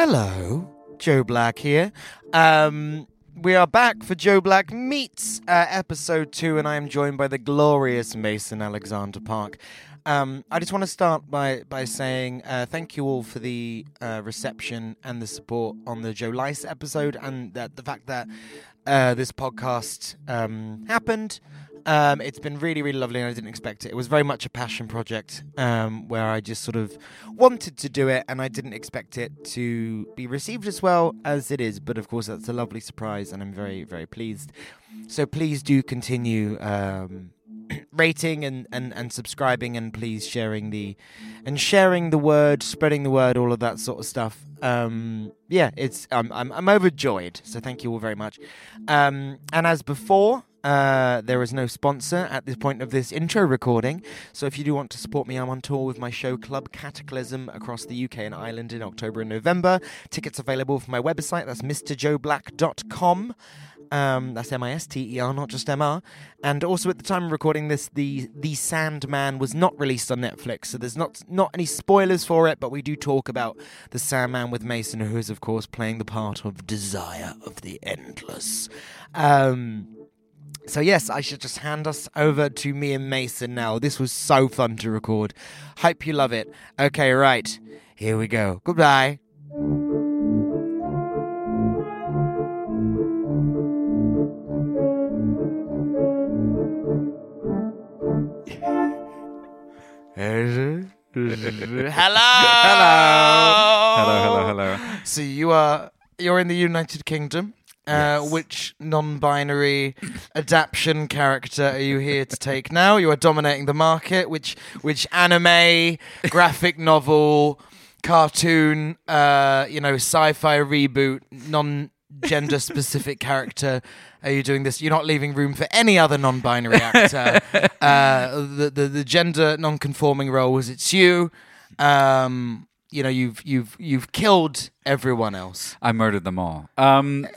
Hello, Joe Black here. Um, we are back for Joe Black Meets uh, episode two, and I am joined by the glorious Mason Alexander Park. Um, I just want to start by by saying uh, thank you all for the uh, reception and the support on the Joe Lice episode, and that the fact that uh, this podcast um, happened. Um, it's been really, really lovely, and I didn't expect it. It was very much a passion project um, where I just sort of wanted to do it, and I didn't expect it to be received as well as it is. But of course, that's a lovely surprise, and I'm very, very pleased. So please do continue um, rating and, and, and subscribing, and please sharing the and sharing the word, spreading the word, all of that sort of stuff. Um, yeah, it's I'm, I'm overjoyed. So thank you all very much. Um, and as before. Uh, there is no sponsor at this point of this intro recording, so if you do want to support me, I'm on tour with my show Club Cataclysm across the UK and Ireland in October and November. Tickets available from my website, that's misterjoeblack.com. Um, that's M I S T E R, not just M R. And also at the time of recording this, the the Sandman was not released on Netflix, so there's not not any spoilers for it. But we do talk about the Sandman with Mason, who is of course playing the part of Desire of the Endless. Um, so yes, I should just hand us over to me and Mason now. This was so fun to record. Hope you love it. Okay, right. Here we go. Goodbye. hello. Hello. Hello, hello, hello. So you are you're in the United Kingdom. Uh, Which non-binary adaptation character are you here to take now? You are dominating the market. Which which anime, graphic novel, cartoon, uh, you know, sci-fi reboot, non-gender specific character are you doing this? You're not leaving room for any other non-binary actor. uh, the, the the gender non-conforming role roles. It's you. Um, you know, you've you've you've killed everyone else. I murdered them all. Um,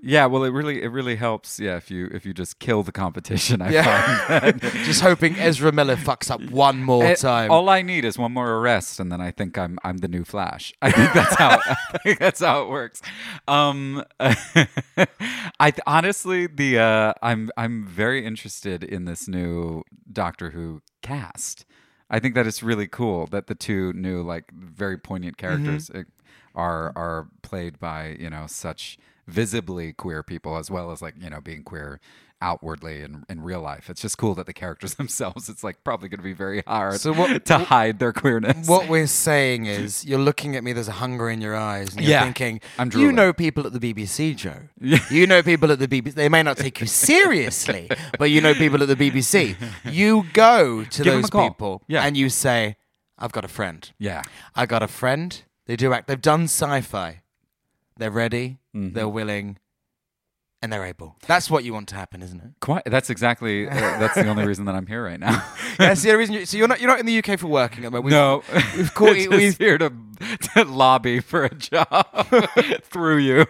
yeah, well, it really it really helps. Yeah, if you if you just kill the competition, I find Just hoping Ezra Miller fucks up one more It- time. all I need is one more arrest, and then I think I'm I'm the new Flash. I think that's how I think that's how it works. Um, I th- honestly the uh, I'm I'm very interested in this new Doctor Who cast. I think that it's really cool that the two new like very poignant characters uh, are are played by you know such visibly queer people as well as like you know being queer outwardly in, in real life. It's just cool that the characters themselves, it's like probably going to be very hard So what- to hide their queerness. what we're saying is, you're looking at me. There's a hunger in your eyes, and you're Yeah. thinking, I'm "You know people at the BBC, Joe. You know people at the BBC. They may not take you seriously, but you know people at the BBC. You go to Give those people, Yeah. and you say, "I've got a friend. yeah. I got a friend. They do act. They've done sci-fi. They're ready. Mhm. they're willing, and they're able. That's what you want to happen, isn't it? Quite. That's exactly. Uh, that's the only reason that I'm here right now. That's the only reason. You, so you're not you're not in the UK for working at the moment. No, we've caught you- we've- here to, to lobby for a job through you.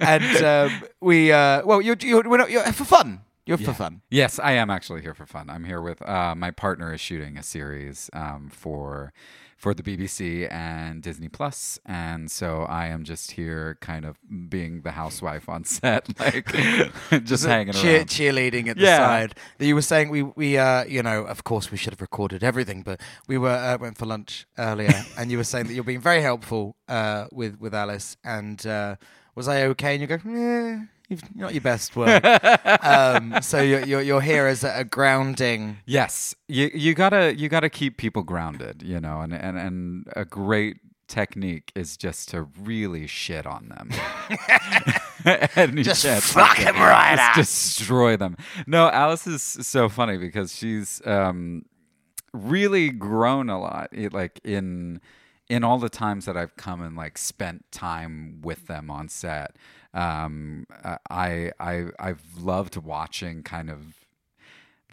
and um, we uh, well, you're, you're we're not you're for fun. You're for fun. Yes, I am actually here for fun. I'm here with uh, my partner is shooting a series um, for for the BBC and Disney Plus, and so I am just here, kind of being the housewife on set, like just hanging Cheer, around. cheerleading at the side. You were saying we we uh you know of course we should have recorded everything, but we were uh, went for lunch earlier, and you were saying that you're being very helpful uh with with Alice, and uh, was I okay? And you go, yeah, you've not your best work. um, so you're, you're you're here as a, a grounding. Yes, you you gotta you gotta keep people grounded, you know, and and and a great technique is just to really shit on them. Any Just fuck you get. 'em right Just up. destroy them. No, Alice is so funny because she's um, really grown a lot. Like in in all the times that I've come and like spent time with them on set. Um, I I I've loved watching kind of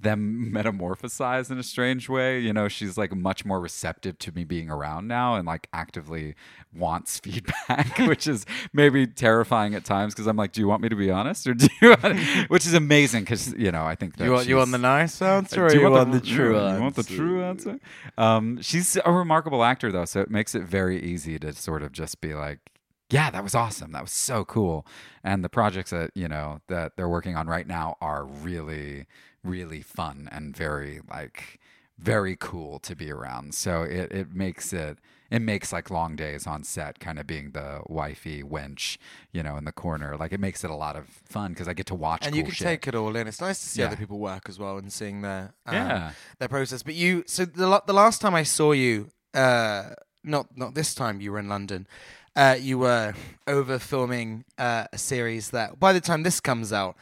them metamorphosize in a strange way. You know, she's like much more receptive to me being around now and like actively wants feedback, which is maybe terrifying at times because I'm like, do you want me to be honest or do you want, which is amazing because, you know, I think that You want you want the nice answer, or do you, want, the, true yeah, answer? You want the true answer? Um, she's a remarkable actor, though, so it makes it very easy to sort of just be like, "Yeah, that was awesome. That was so cool." And the projects that you know that they're working on right now are really, really fun and very like very cool to be around. So it it makes it. It makes like long days on set, kind of being the wifey wench, you know, in the corner. Like it makes it a lot of fun because I get to watch. and cool you can shit. take it all in. It's nice to see Yeah. other people work as well and seeing their um, Yeah. their process. But you, so the the last time I saw you, uh, not not this time, you were in London. Uh, you were over filming uh, a series that, by the time this comes out,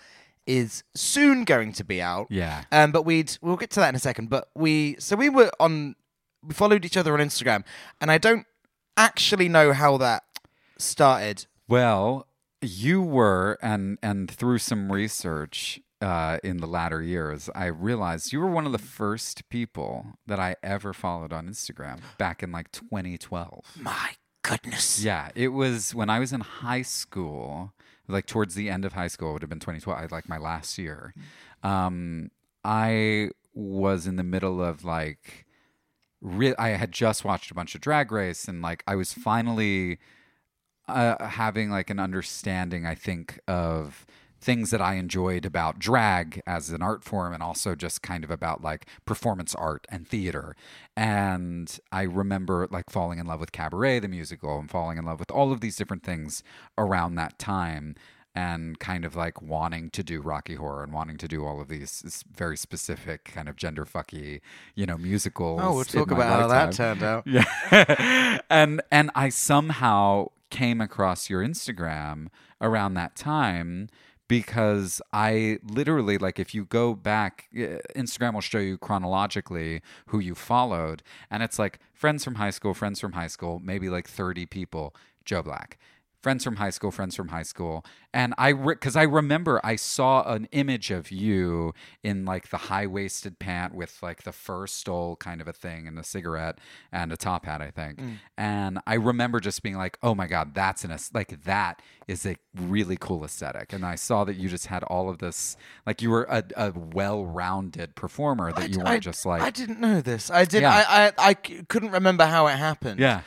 is soon going to be out. Yeah. Um, but we'd we'll get to that in a second. But we so we were on we followed each other on Instagram, and I don't actually know how that started. Well, you were, and and through some research uh, in the latter years, I realized you were one of the first people that I ever followed on Instagram back in like 2012. My goodness. Yeah, it was when I was in high school, like towards the end of high school, it would have been 2012, I- like my last year. Um, I was in the middle of like, re- I had just watched a bunch of Drag Race, and like I was finally uh, having like an understanding, I think, of things that I enjoyed about drag as an art form and also just kind of about like performance art and theater. And I remember like falling in love with Cabaret, the musical, and falling in love with all of these different things around that time. And kind of like wanting to do Rocky Horror and wanting to do all of these very specific kind of gender fucky, you know, musicals. Oh, we'll talk about how that turned out. Yeah. and and I somehow came across your Instagram around that time because I literally like if you go back uh, Instagram will show you chronologically who you followed and it's like friends from high school, friends from high school, maybe like 30 people, Joe Black. Friends from high school, friends from high school. And I, because I remember I saw an image of you in like the high waisted pant with like the fur stole kind of a thing and a cigarette and a top hat, I think. Mm. And I remember just being like, oh my God, that's an, like, that is a really cool aesthetic. And I saw that you just had all of this, like, you were a, a well rounded performer, that you weren't I, just like, I didn't know this. I did. Yeah. I couldn't remember how it happened. yeah.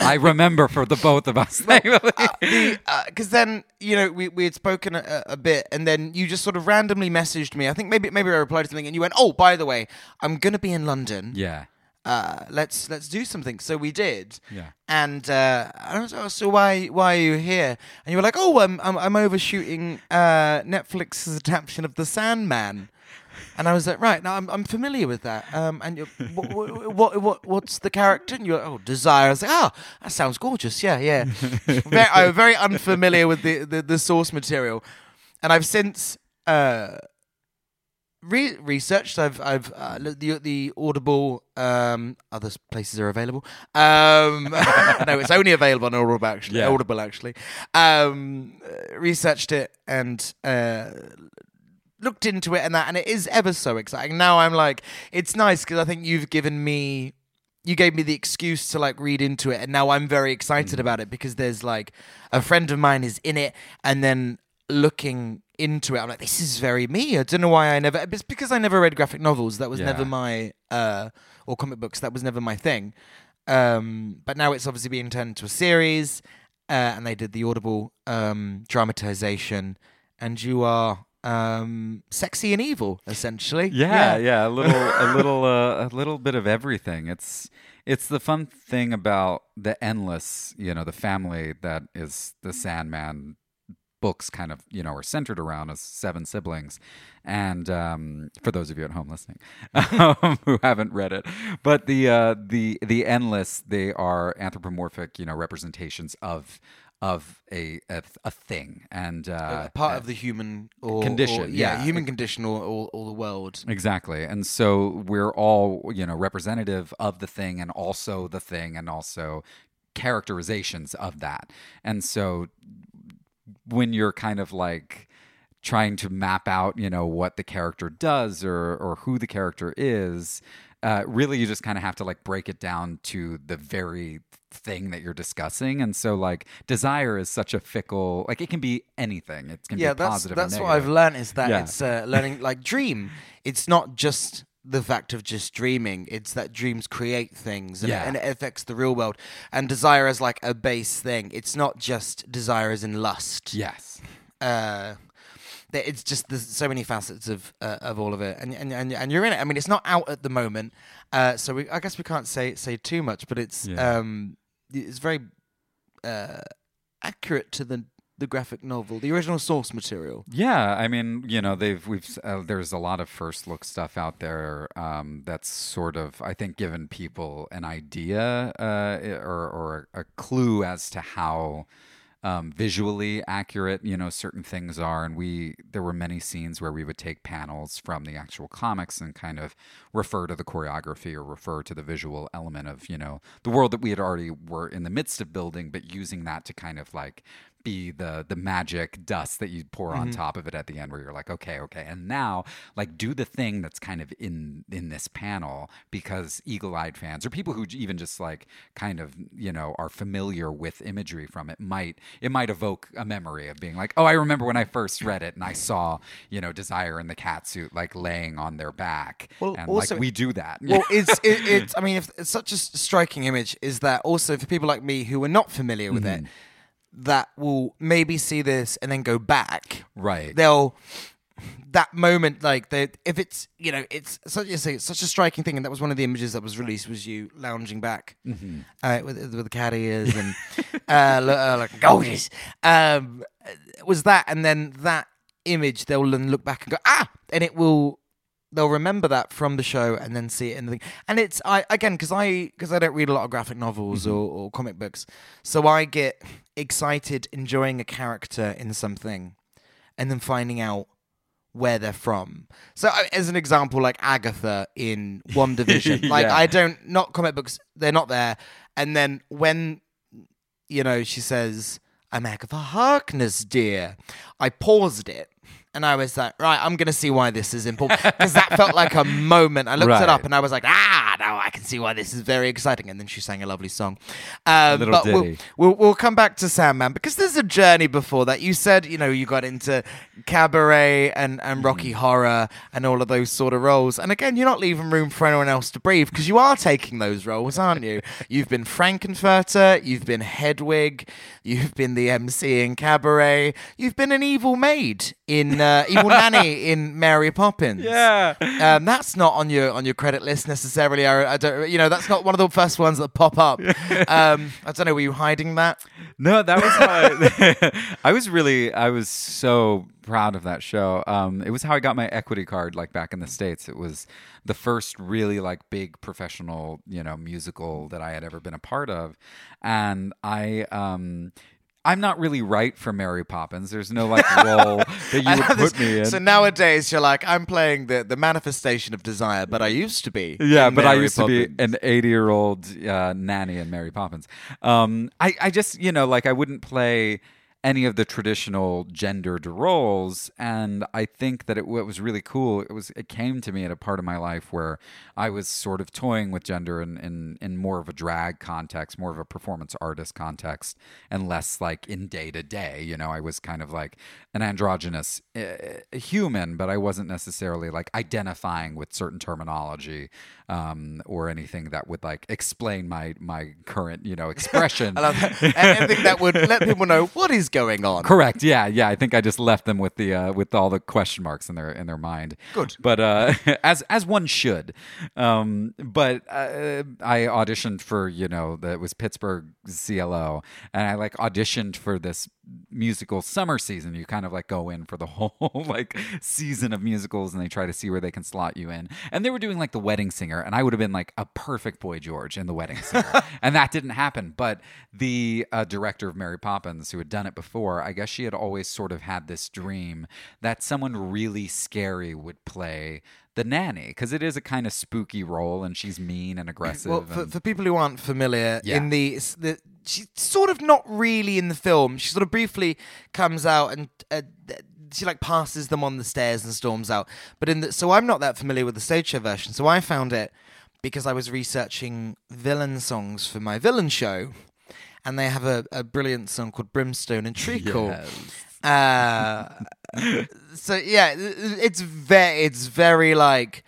I remember for the both of us. Because then you know we, we had spoken a, a bit, and then you just sort of randomly messaged me. I think maybe maybe I replied to something, and you went, "Oh, by the way, I'm gonna be in London. yeah. Uh, let's let's do something." So we did. Yeah. And uh, I was like, oh, so why why are you here? And you were like, "Oh, I'm I'm, I'm overshooting uh, Netflix's adaptation of The Sandman." And I was like, right now I'm I'm familiar with that. Um, and you, what, what what what's the character? And you're like, oh, Desire. I was like, oh, that sounds gorgeous. Yeah, yeah. very, I'm very unfamiliar with the, the the source material, and I've since uh re- researched. I've I've uh, looked the the Audible. Um, other places are available. Um, no, it's only available on Audible actually. Yeah. Audible actually. Um, uh, researched it and uh, looked into it and that, and it is ever so exciting. Now I'm like, it's nice because I think you've given me. You gave me the excuse to like read into it, and now I'm very excited about it because there's like a friend of mine is in it, and then looking into it, I'm like, this is very me. I don't know why I never. It's because I never read graphic novels. That was Yeah. never my uh or comic books. That was never my thing. Um, but now it's obviously being turned into a series, uh, and they did the Audible um dramatization, and you are um sexy and evil essentially. Yeah, yeah, a little, a little, uh, a little bit of everything. It's it's the fun thing about the endless, you know, the family that is the Sandman books kind of you know are centered around as seven siblings and um, for those of you at home listening um, who haven't read it but the uh, the the endless they are anthropomorphic you know representations of of a a, a thing and uh, part of the human or, condition, or- yeah, yeah. human condition or, or, or the world. Exactly. And so we're all, you know, representative of the thing and also the thing and also characterizations of that. And so when you're kind of like trying to map out, you know, what the character does or or who the character is, uh, really you just kind of have to like break it down to the very thing that you're discussing and so like desire is such a fickle like it can be anything it can yeah, be that's positive that's what I've learned is that Yeah. it's uh, learning like dream. It's not just the fact of just dreaming. It's that dreams create things and, Yeah. and it affects the real world. And desire is like a base thing. It's not just desire as in lust. yes Uh, it's just there's so many facets of uh, of all of it, and, and and and you're in it. I mean, it's not out at the moment, uh, so we, I guess we can't say say too much, but it's Yeah. um it's very uh, accurate to the the graphic novel, the original source material. Yeah, I mean, you know, they've we've uh, there's a lot of first look stuff out there um, that's sort of I think given people an idea uh, or or a clue as to how um, visually accurate you know certain things are, and we there were many scenes where we would take panels from the actual comics and kind of refer to the choreography or refer to the visual element of you know the world that we had already were in the midst of building, but using that to kind of like be the the magic dust that you pour on top of it at the end where you're like okay okay and now like do the thing that's kind of in in this panel because eagle-eyed fans or people who even just like kind of you know are familiar with imagery from it might it might evoke a memory of being like oh i remember when i first read it and i saw you know desire in the cat suit like laying on their back Well, and also- like we do that Well, it's it, it's. I mean, if, it's such a striking image. Is that also for people like me who are not familiar with Mm-hmm. it, that will maybe see this and then go back. Right. They'll that moment like they if it's you know it's such say it's such a striking thing and that was one of the images that was released was you lounging back Mm-hmm. uh, with with the cat ears and uh, lo- uh, like gorgeous um was that and then that image they'll then look back and go ah and it will they'll remember that from the show and then see it in the thing. And it's I again because I because I don't read a lot of graphic novels mm-hmm. or, or comic books, so I get excited enjoying a character in something, and then finding out where they're from. So as an example, like Agatha in WandaVision, like Yeah. I don't not comic books, they're not there. And then when you know she says. I'm Agatha Harkness, dear. I paused it and I was like, right, I'm going to see why this is important. Because that felt like a moment. I looked it up and I was like, ah, now I can see why this is very exciting. And then she sang a lovely song. Um, little but we'll, we'll, we'll come back to Sandman because there's a journey before that. You said, you know, you got into cabaret and, and Rocky Mm. Horror and all of those sort of roles. And again, you're not leaving room for anyone else to breathe because you are taking those roles, aren't you? You've been Frank-N-Furter, you've been Hedwig, you've been the MC in Cabaret, you've been an evil maid in uh, evil nanny in Mary Poppins. Yeah. um, that's not on your on your credit list necessarily. I, I don't, you know, that's not one of the first ones that pop up. Um, I don't know. Were you hiding that? No, that was how I, I was really I was so proud of that show. Um, it was how I got my equity card like back in the states. It was the first really like big professional you know musical that I had ever been a part of, and I um, I'm not really right for Mary Poppins. There's no like role that you would put this- me in. So nowadays you're like, I'm playing the, the manifestation of desire, but I used to be. Yeah, but I Mary used to be an 80 year old uh, nanny in Mary Poppins. Um, I, I just, you know, like I wouldn't play any of the traditional gendered roles, and I think that it, what was really cool. It was it came to me at a part of my life where I was sort of toying with gender in in, in more of a drag context, more of a performance artist context, and less like in day to day. You know, I was kind of like an androgynous uh, human, but I wasn't necessarily like identifying with certain terminology um, or anything that would like explain my my current you know expression. I love that. Anything that would let people know what is going on. Correct. Yeah, yeah. I think I just left them with the uh, with all the question marks in their in their mind. Good. But uh, as as one should. Um, but uh, I auditioned for you know that was Pittsburgh CLO, and I like auditioned for this musical summer season. You kind of like go in for the whole like season of musicals, and they try to see where they can slot you in. And they were doing like the Wedding Singer, and I would have been like a perfect Boy George in the Wedding Singer, and that didn't happen. But the uh, director of Mary Poppins, who had done it before, I guess she had always sort of had this dream that someone really scary would play the nanny because it is a kind of spooky role and she's mean and aggressive. Well, for, and- for people who aren't familiar, Yeah. in the, the she's sort of not really in the film. She sort of briefly comes out and uh, she like passes them on the stairs and storms out. But in the so I'm not that familiar with the stage show version. So I found it because I was researching villain songs for my villain show, and they have a, a brilliant song called Brimstone and Treacle. Uh, so yeah, it's very it's very like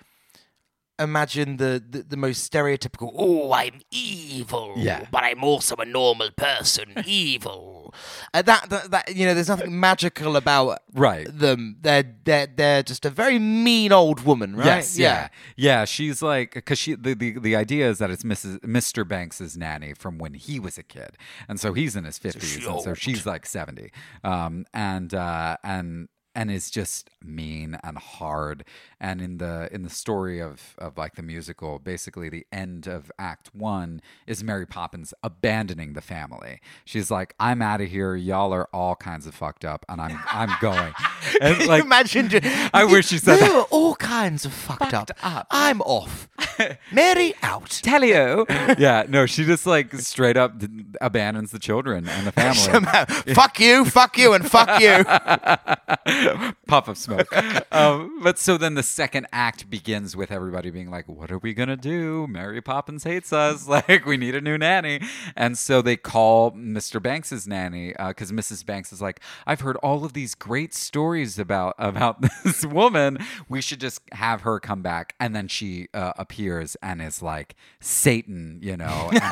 imagine the, the the most stereotypical. Oh, I'm evil. Yeah. but I'm also a normal person. evil. Uh, that, that that you know, there's nothing magical about Right. them. They're they're they're just a very mean old woman, right? Yes, yeah, yeah. She's like because she the, the the idea is that it's Mrs. Mr. Banks's nanny from when he was a kid, and so he's in his fifties, and so she's like seventy, um, and uh, and and is just mean and hard. And in the in the story of of like the musical, basically the end of Act One is Mary Poppins abandoning the family. She's like, "I'm out of here. Y'all are all kinds of fucked up, and I'm I'm going." And Like, imagine. I wish she said They were all kinds of fucked, up. up. I'm off. Mary out. Telio. yeah, no, she just like straight up abandons the children and the family. fuck you, fuck you, and fuck you. Puff of smoke. um, but so then the second act begins with everybody being like, "What are we gonna do? Mary Poppins hates us. Like, we need a new nanny." And so they call Mr. Banks's nanny because Mrs. Banks is like, "I've heard all of these great stories about about this woman. We should just have her come back." And then she uh, appears and is like Satan, you know,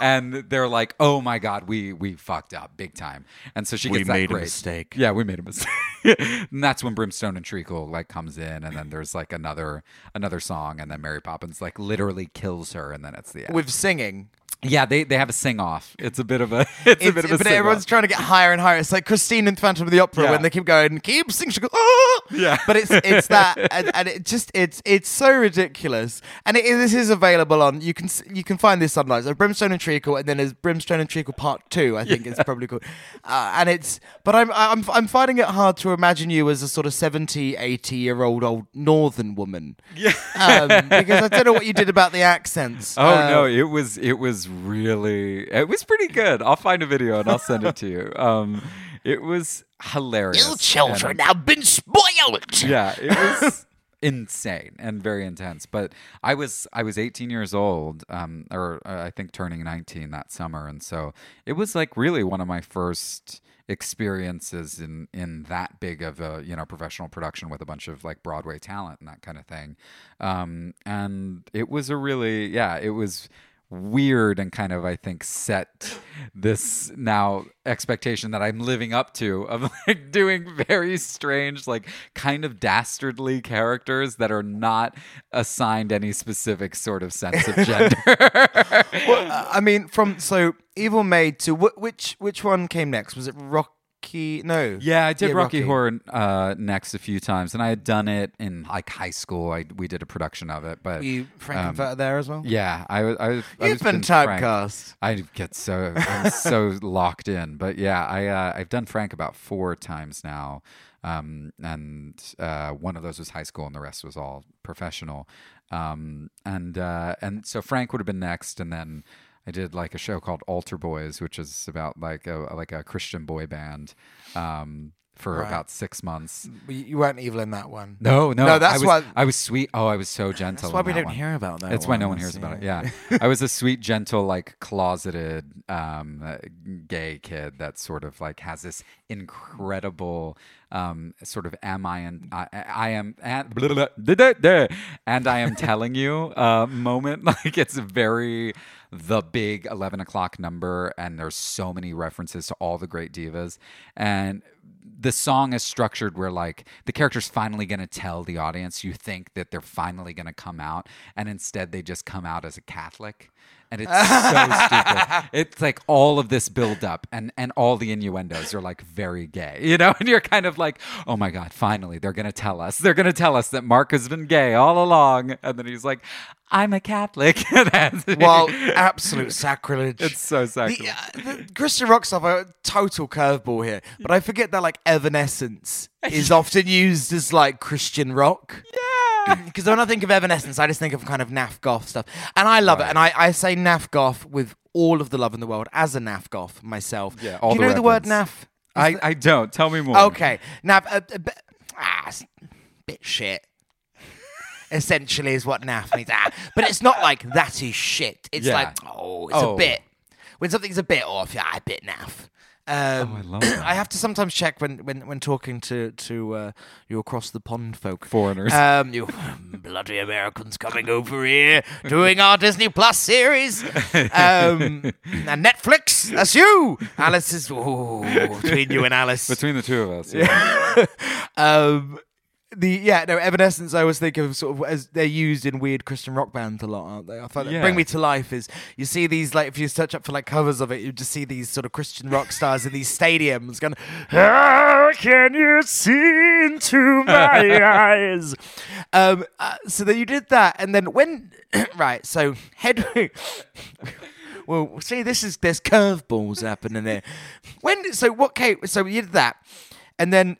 and, and they're like, "Oh my God, we we fucked up big time." And so she We gets that made a mistake. yeah, we made a mistake. and that's when Brimstone and Treacle like comes in, and then there's like another another song, and then Mary Poppins like literally kills her, and then it's the end. With singing. Yeah, they they have a sing off. It's a bit of a it's, a bit of a but sing everyone's trying to get higher and higher. It's like Christine in Phantom of the Opera Yeah. when they keep going, keep singing. She goes, oh! Yeah. But it's it's that, and, and it just it's it's so ridiculous. And it, this is available on you can you can find this online. So Brimstone and Treacle, and then there's Brimstone and Treacle Part Two. I think it's probably called. Uh, and it's but I'm I'm I'm finding it hard to imagine you as a sort of 70, 80 year old old Northern woman. Yeah. Um, because I don't know what you did about the accents. Oh Uh, no, it was it was really it was pretty good. I'll find a video and I'll send it to you. Um, it was hilarious. You children and- have been spoiled. yeah, it was insane and very intense. But I was I was 18 years old, um, or uh, I think turning 19 that summer, and so it was like really one of my first experiences in in that big of a you know professional production with a bunch of like Broadway talent and that kind of thing. Um, and it was a really yeah, it was weird and kind of I think set this now expectation that I'm living up to of like doing very strange like kind of dastardly characters that are not assigned any specific sort of sense of gender. Uh, I mean, from so Evil Maid to wh- which which one came next? Was it Rock Rocky. No. Yeah, I did Yeah, Rocky, Horror uh, next a few times, and I had done it in like high school. I we did a production of it, but Were you Frank-N-Furter there as well? yeah, I was. I was I You've was been Frank. typecast. I get so I'm so locked in, but yeah, I uh, I've done Frank about four times now, um, and uh, one of those was high school, and the rest was all professional. Um, and uh, and so Frank would have been next, and then I did like a show called Altar Boys, which is about like a like a Christian boy band. Um, for Right. about six months. You you weren't evil in that one. No, no, No, that's I was, why- I was sweet. Oh, I was so gentle. That's why we that don't one. hear about that. That's why no one hears so- about it. Yeah, I was a sweet, gentle, like closeted um, uh, gay kid that sort of like has this incredible um, sort of am I and I, I am and, blah, blah, blah, blah, blah, and I am telling you uh, moment. Like it's very the big eleven o'clock number, and there's so many references to all the great divas. And the song is structured where like the character's finally going to tell the audience you think that they're finally going to come out and instead they just come out as a catholic and it's so stupid it's like all of this build up and and all the innuendos are like very gay you know and you're kind of like oh my god finally they're going to tell us they're going to tell us that mark has been gay all along and then he's like i'm a catholic Well, absolute sacrilege. it's so sacrilege The, uh, the Christian rock stuff, a total curveball here. But I forget that like Evanescence is often used as like Christian rock. Yeah. Because when I think of Evanescence, I just think of kind of naff goth stuff, and I love it. And I, I say naff goth with all of the love in the world as a naff goth myself. Yeah, all Do you know the word naff? I, I don't tell me more Okay, naff. A bit, ah, bit shit. Essentially, is what naff means. Ah, but it's not like that is shit. It's Yeah. like oh, it's Oh. a bit. When something's a bit off, yeah, a bit naff. Um, Oh, I love that. I have to sometimes check when when, when talking to to uh, you across the pond folk. Foreigners. Um, you bloody Americans coming over here doing our Disney Plus series. Um, and Netflix, that's you. Alice is ooh, between you and Alice. between the two of us yeah. um, the yeah no Evanescence I always think of sort of as they're used in weird Christian rock bands a lot, aren't they? I thought Yeah. Bring Me to Life is you see these like if you search up for like covers of it, you just see these sort of Christian rock stars in these stadiums going, "How can you see into my eyes?" Um, uh, so then you did that, and then when right, so Hedwig. Well, see, this is there's curveballs happening there. When so what? Kate? So you did that, and then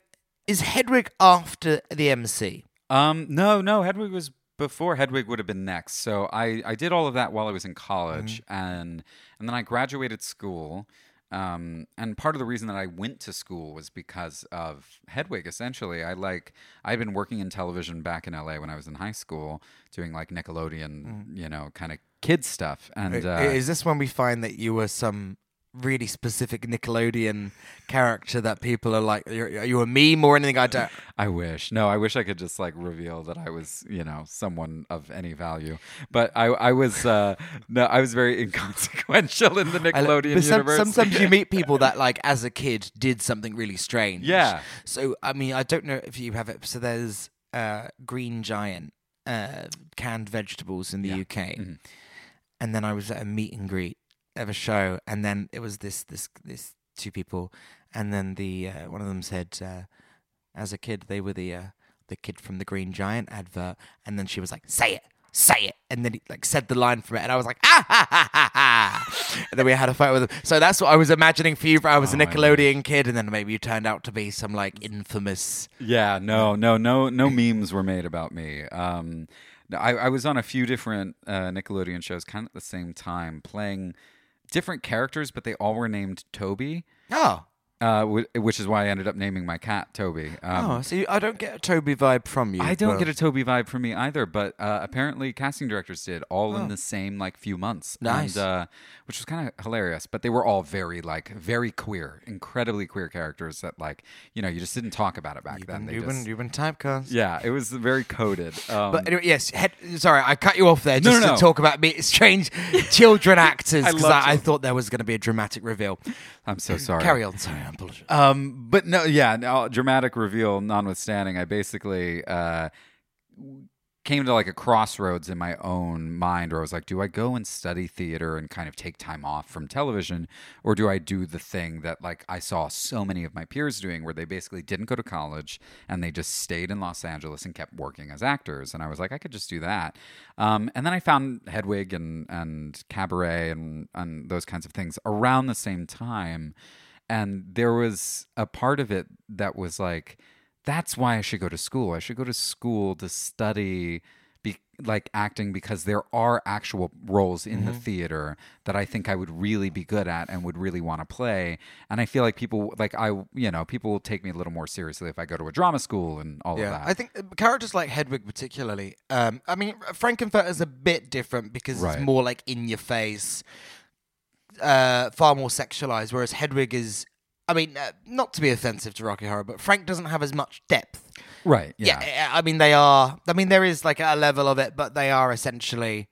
is Hedwig after the MC? Um, no, no, Hedwig was before Hedwig would have been next. So I, I did all of that while I was in college, and and then I graduated school. Um, and part of the reason that I went to school was because of Hedwig. Essentially, I like I'd been working in television back in LA when I was in high school, doing like Nickelodeon, you know, kind of kids stuff. And uh, is this when we find that you were some really specific Nickelodeon character that people are like, are you a meme or anything? I don't. I wish. No, I wish I could just like reveal that I was, you know, someone of any value. But I, I was, uh, no, I was very inconsequential in the Nickelodeon some- universe. sometimes you meet people that, like, as a kid, did something really strange. Yeah. So, I mean, I don't know if you have it. So, there's uh, Green Giant uh, canned vegetables in the UK, Mm-hmm. and then I was at a meet and greet of a show, and then it was this this this two people, and then the uh, one of them said, uh, as a kid, they were the uh, the kid from the Green Giant advert, and then she was like, "Say it." Say it, and then he like said the line from it, and I was like, ah ha ha ha ha, and then we had a fight with him. So that's what I was imagining for you. I was a Oh, I Nickelodeon kid, and then maybe you turned out to be some like infamous. yeah, no, no, no, no memes were made about me. Um, I, I was on a few different uh, Nickelodeon shows, kind of at the same time, playing different characters, but they all were named Toby. Oh, Uh, wh- which is why I ended up naming my cat Toby. Um, oh, so you, I don't get a Toby vibe from you. I don't but- get a Toby vibe from me either, but uh, apparently casting directors did all Oh. in the same like few months, Nice. and, uh, which was kind of hilarious. But they were all very like very queer, incredibly queer characters that like you know you just didn't talk about it back You've then. been, you've, just, been, you've been typecast. yeah, it was very coded. Um, But anyway, yes. Head, sorry, I cut you off there just no, no. to talk about me strange children actors because love I, I thought there was going to be a dramatic reveal. I'm so sorry. Carry on. Sorry, Um, but no, yeah, no, dramatic reveal notwithstanding, I basically uh, came to like a crossroads in my own mind where I was like, do I go and study theater and kind of take time off from television, or do I do the thing that like I saw so many of my peers doing, where they basically didn't go to college and they just stayed in Los Angeles and kept working as actors, and I was like, I could just do that. Um, and then I found Hedwig and and Cabaret and and those kinds of things around the same time, and there was a part of it that was like that's why I should go to school. I should go to school to study be, like acting because there are actual roles in the theater that I think I would really be good at and would really want to play. And I feel like people like I you know, people will take me a little more seriously if I go to a drama school and all of Yeah, that. I think uh, characters like Hedwig, particularly. Um, I mean, Frank-N-Furter's a bit different because Right. it's more like in your face, uh, far more sexualized. Whereas Hedwig is, I mean, uh, not to be offensive to Rocky Horror, but Frank doesn't have as much depth. right. Yeah. Yeah. I mean, they are. I mean, there is like a level of it, but they are essentially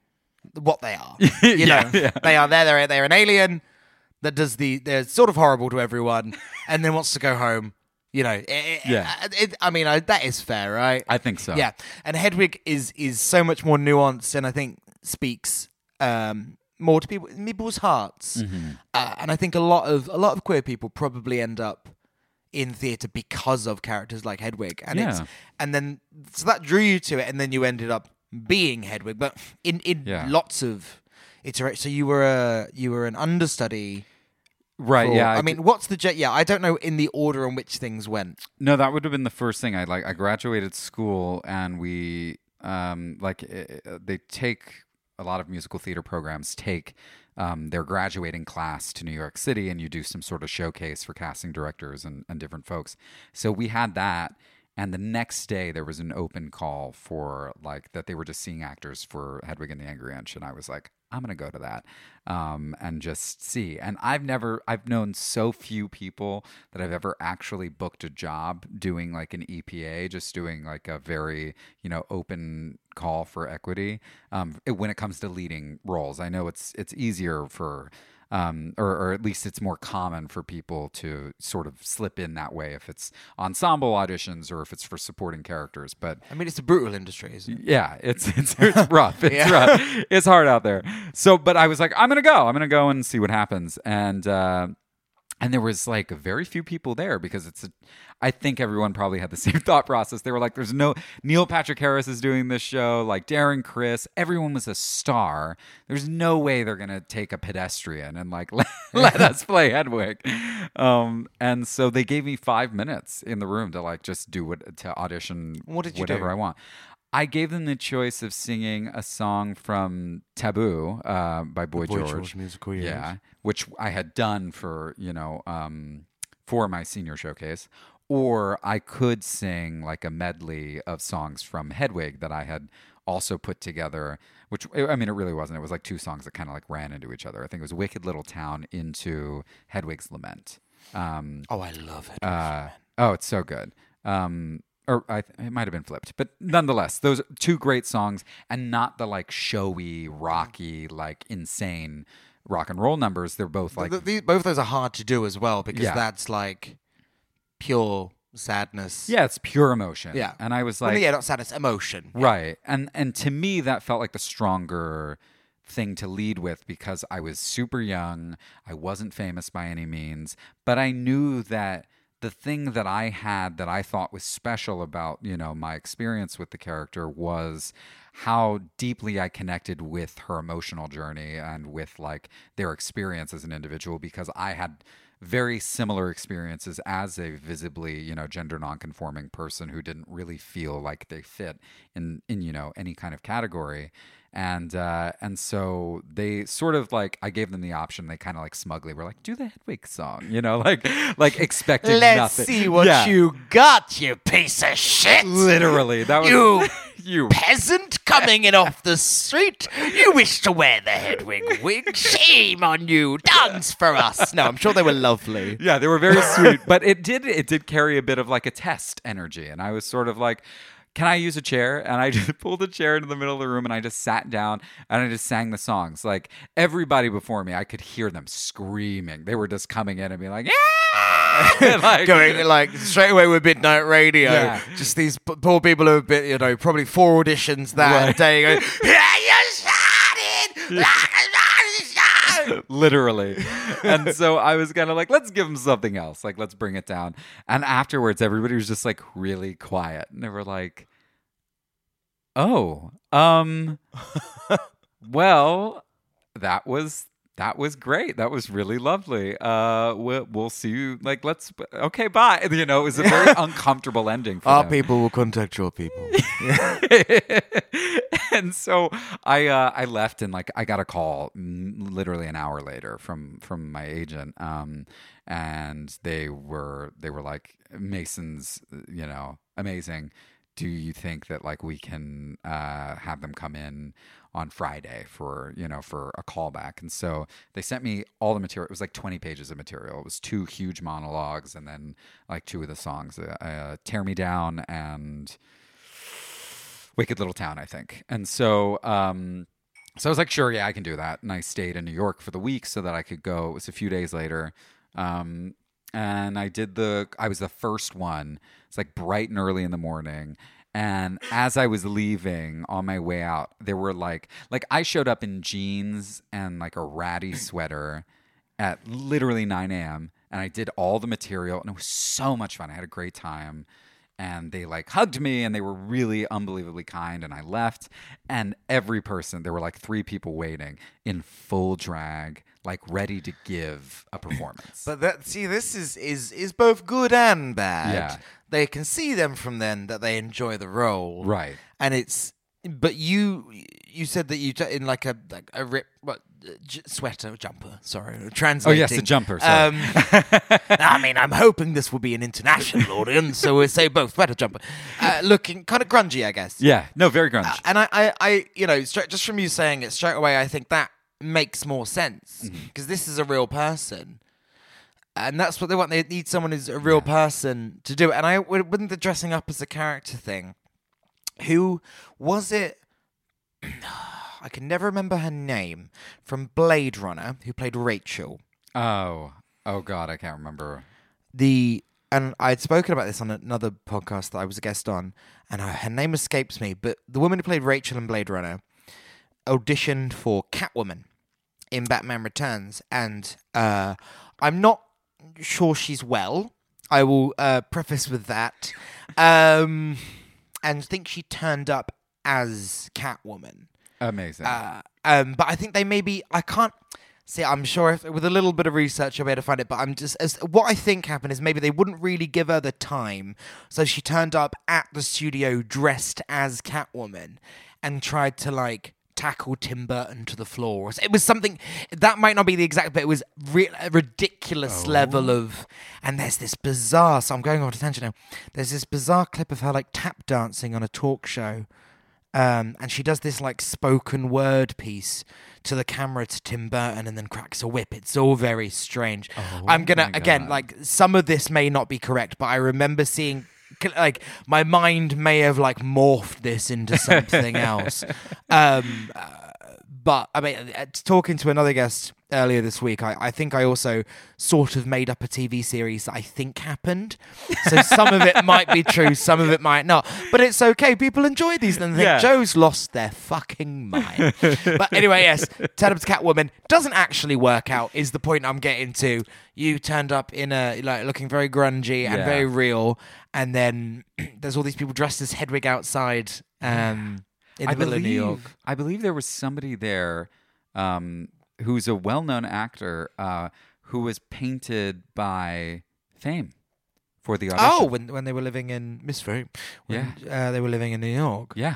what they are. You Yeah, know, yeah. they are there. They're they're an alien that does the. They're sort of horrible to everyone, and then wants to go home. You know. It, Yeah. It, I mean, I, that is fair, right? I think so. Yeah, and Hedwig is is so much more nuanced, and I think speaks um, more to people people's hearts. Mm-hmm. Uh, and I think a lot of a lot of queer people probably end up in theatre because of characters like Hedwig, and it's and then so that drew you to it, and then you ended up being Hedwig, but in in Yeah. lots of iterations. So you were a you were an understudy. Right. for- yeah. I, I mean, what's the jet? Yeah, I don't know in the order in which things went. No, that would have been the first thing. I like. I graduated school, and we um like uh, they take a lot of musical theater programs take um, their graduating class to New York City, and you do some sort of showcase for casting directors and, and different folks. So we had that. And the next day, there was an open call for like that they were just seeing actors for Hedwig and the Angry Inch, and I was like, I'm gonna go to that um, and just see. And I've never, I've known so few people that I've ever actually booked a job doing like an EPA, just doing like a very, you know, open call for equity um, when it comes to leading roles. I know it's it's easier for. Um, or, or at least it's more common for people to sort of slip in that way if it's ensemble auditions or if it's for supporting characters. But I mean, it's a brutal industry, isn't it? yeah, it's it's, it's rough. It's Yeah. rough. It's hard out there. So, but I was like, I'm gonna go. I'm gonna go and see what happens. And uh, and there was like very few people there because it's. A, I think everyone probably had the same thought process. They were like, "There's no Neil Patrick Harris is doing this show. Like Darren Criss, everyone was a star. There's no way they're gonna take a pedestrian and like let, let us play Hedwig." Um, and so they gave me five minutes in the room to like just do what to audition. What did you whatever do? I want. I gave them the choice of singing a song from Taboo uh, by Boy, Boy George. George musical, yes. yeah, which I had done for you know um, for my senior showcase, or I could sing like a medley of songs from Hedwig that I had also put together. Which I mean, it really wasn't. It was like two songs that kind of like ran into each other. I think it was "Wicked Little Town" into Hedwig's Lament. Um, Oh, I love it. uh, oh, it's so good. Um, or I, it might have been flipped, but nonetheless, those are two great songs, and not the like showy, rocky, like insane rock and roll numbers. They're both like Th- th- both those are hard to do as well because Yeah. that's like pure sadness. yeah, it's pure emotion. Yeah. and I was like, Well, yeah, not sadness, emotion. Right. And and to me that felt like the stronger thing to lead with because I was super young. I wasn't famous by any means, but I knew that the thing that I had that I thought was special about, you know, my experience with the character was how deeply I connected with her emotional journey and with like their experience as an individual because I had very similar experiences as a visibly, you know, gender nonconforming person who didn't really feel like they fit in in you know any kind of category. And uh, and so they sort of like I gave them the option. They kind of like smugly were like, "Do the Hedwig song," you know, like like expecting Let's nothing. see what Yeah. you got, you piece of shit. literally that was You you peasant coming in off the street. You wish to wear the Hedwig wig. Shame on you. Dance for us. No, I'm sure they were lovely. Yeah, they were very sweet, but it did it did carry a bit of like a test energy, and I was sort of like, can I use a chair? And I just pulled a chair into the middle of the room and I just sat down and I just sang the songs. Like everybody before me, I could hear them screaming. They were just coming in and being like, yeah! like, Going like straight away with midnight radio. Yeah. Just these p- poor people who have been, you know, probably four auditions that Right. day. Going, yeah, you shot it. literally. and so I was kind of like, let's give him something else. Like, let's bring it down. And afterwards, everybody was just like really quiet. And they were like, oh, um, well, that was. That was great. That was really lovely. Uh, we'll, we'll see you. Like, let's. Okay, bye. You know, it was a very uncomfortable ending for Our them. people will contact your people. and so I uh, I left and like I got a call literally an hour later from from my agent um and they were they were like Mason's you know amazing do you think that like we can uh, have them come in on Friday for you know for a callback and so they sent me all the material it was like 20 pages of material it was two huge monologues and then like two of the songs uh, uh, tear me down and Wicked Little Town, I think. And so, um, so I was like, sure, yeah, I can do that. And I stayed in New York for the week so that I could go. It was a few days later. Um, and I did the, I was the first one. It's like bright and early in the morning. And as I was leaving on my way out, there were like, like I showed up in jeans and like a ratty sweater at literally 9 a.m. And I did all the material and it was so much fun. I had a great time and they like hugged me and they were really unbelievably kind and I left and every person there were like three people waiting in full drag like ready to give a performance. But that see, this is is is both good and bad. Yeah. They can see them from then that they enjoy the role, Right. And it's but you you said that you t- in like a like a rip what j- sweater jumper. Sorry, translating. Oh, yes, the jumper, sorry. Um, I mean, I'm hoping this will be an international audience, so we'll say both sweater jumper, uh, looking kind of grungy, I guess. yeah, no, very grunge. Uh, and I, I, I you know, straight, just from you saying it straight away, I think that makes more sense Mm-hmm. because this is a real person, and that's what they want. They need someone who's a real person to do it. And I wouldn't the dressing up as a character thing. Who was it? I can never remember her name from Blade Runner, who played Rachel. oh, oh God, I can't remember. the and I had spoken about this on another podcast that I was a guest on, and her name escapes me. But the woman who played Rachel in Blade Runner auditioned for Catwoman in Batman Returns, and uh, I'm not sure she's well. I will uh, preface with that, um, and think she turned up as Catwoman. Amazing. Uh, um, but I think they maybe I can't see. I'm sure if, with a little bit of research I'll be able to find it. But I'm just as what I think happened is maybe they wouldn't really give her the time, so she turned up at the studio dressed as Catwoman and tried to like tackle Tim Burton to the floor. It was something that might not be the exact, but it was re- a ridiculous level of. And there's this bizarre. So I'm going off tangent now. There's this bizarre clip of her like tap dancing on a talk show um, and she does this like spoken word piece to the camera to Tim Burton and then cracks a whip. It's all very strange. I'm gonna again God. like some of this may not be correct, but I remember seeing like my mind may have like morphed this into something else. Um, but I mean, uh, talking to another guest earlier this week, I, I think I also sort of made up a TV series that I think happened. So some of it might be true, some of it might not. But it's okay. People enjoy these and think Yeah. Joe's lost their fucking mind. but anyway, yes, turn up to Catwoman doesn't actually work out. Is the point I'm getting to? You turned up in a like looking very grungy and Yeah. very real, and then there's all these people dressed as Hedwig outside. Um, in the I middle believe, of New York. I believe there was somebody there um, who's a well-known actor uh, who was painted by Fame for the audition. Oh, when when they were living in Miss Fame, when, uh, they were living in New York. yeah,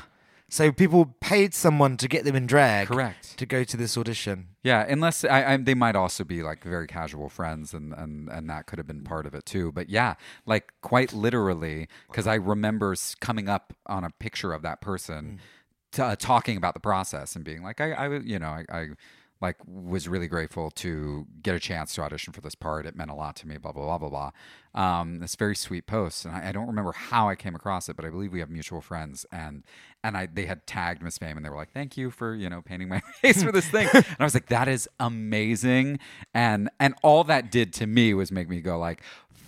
So people paid someone to get them in drag, Correct. to go to this audition. yeah. Unless I, I, they might also be like very casual friends, and and and that could have been part of it too. But yeah, like quite literally, because I remember coming up on a picture of that person, t- uh, talking about the process and being like, I, I, you know, I. I like was really grateful to get a chance to audition for this part. It meant a lot to me. Blah blah blah blah blah. Um, this very sweet post, and I, I don't remember how I came across it, but I believe we have mutual friends, and and I they had tagged Miss Fame, and they were like, "Thank you for you know painting my face for this thing," and I was like, "That is amazing," and and all that did to me was make me go like,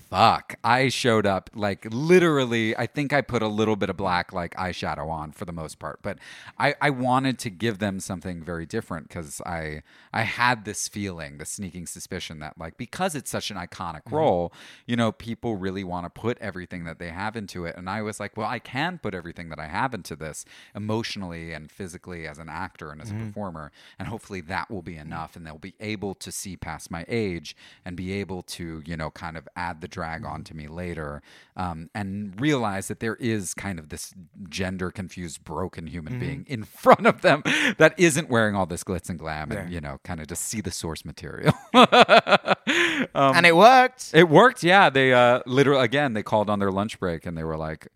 fuck. I showed up like literally i think i put a little bit of black like eyeshadow on for the most part but i i wanted to give them something very different because i i had this feeling the sneaking suspicion that like because it's such an iconic mm-hmm. role you know people really want to put everything that they have into it and i was like well i can put everything that i have into this emotionally and physically as an actor and as a mm-hmm. performer and hopefully that will be enough and they'll be able to see past my age and be able to you know kind of add the drag onto me later um, and realize that there is kind of this gender confused broken human being in front of them that isn't wearing all this glitz and glam and you know kind of just see the source material and it worked. it worked yeah they uh literally again they called on their lunch break and they were like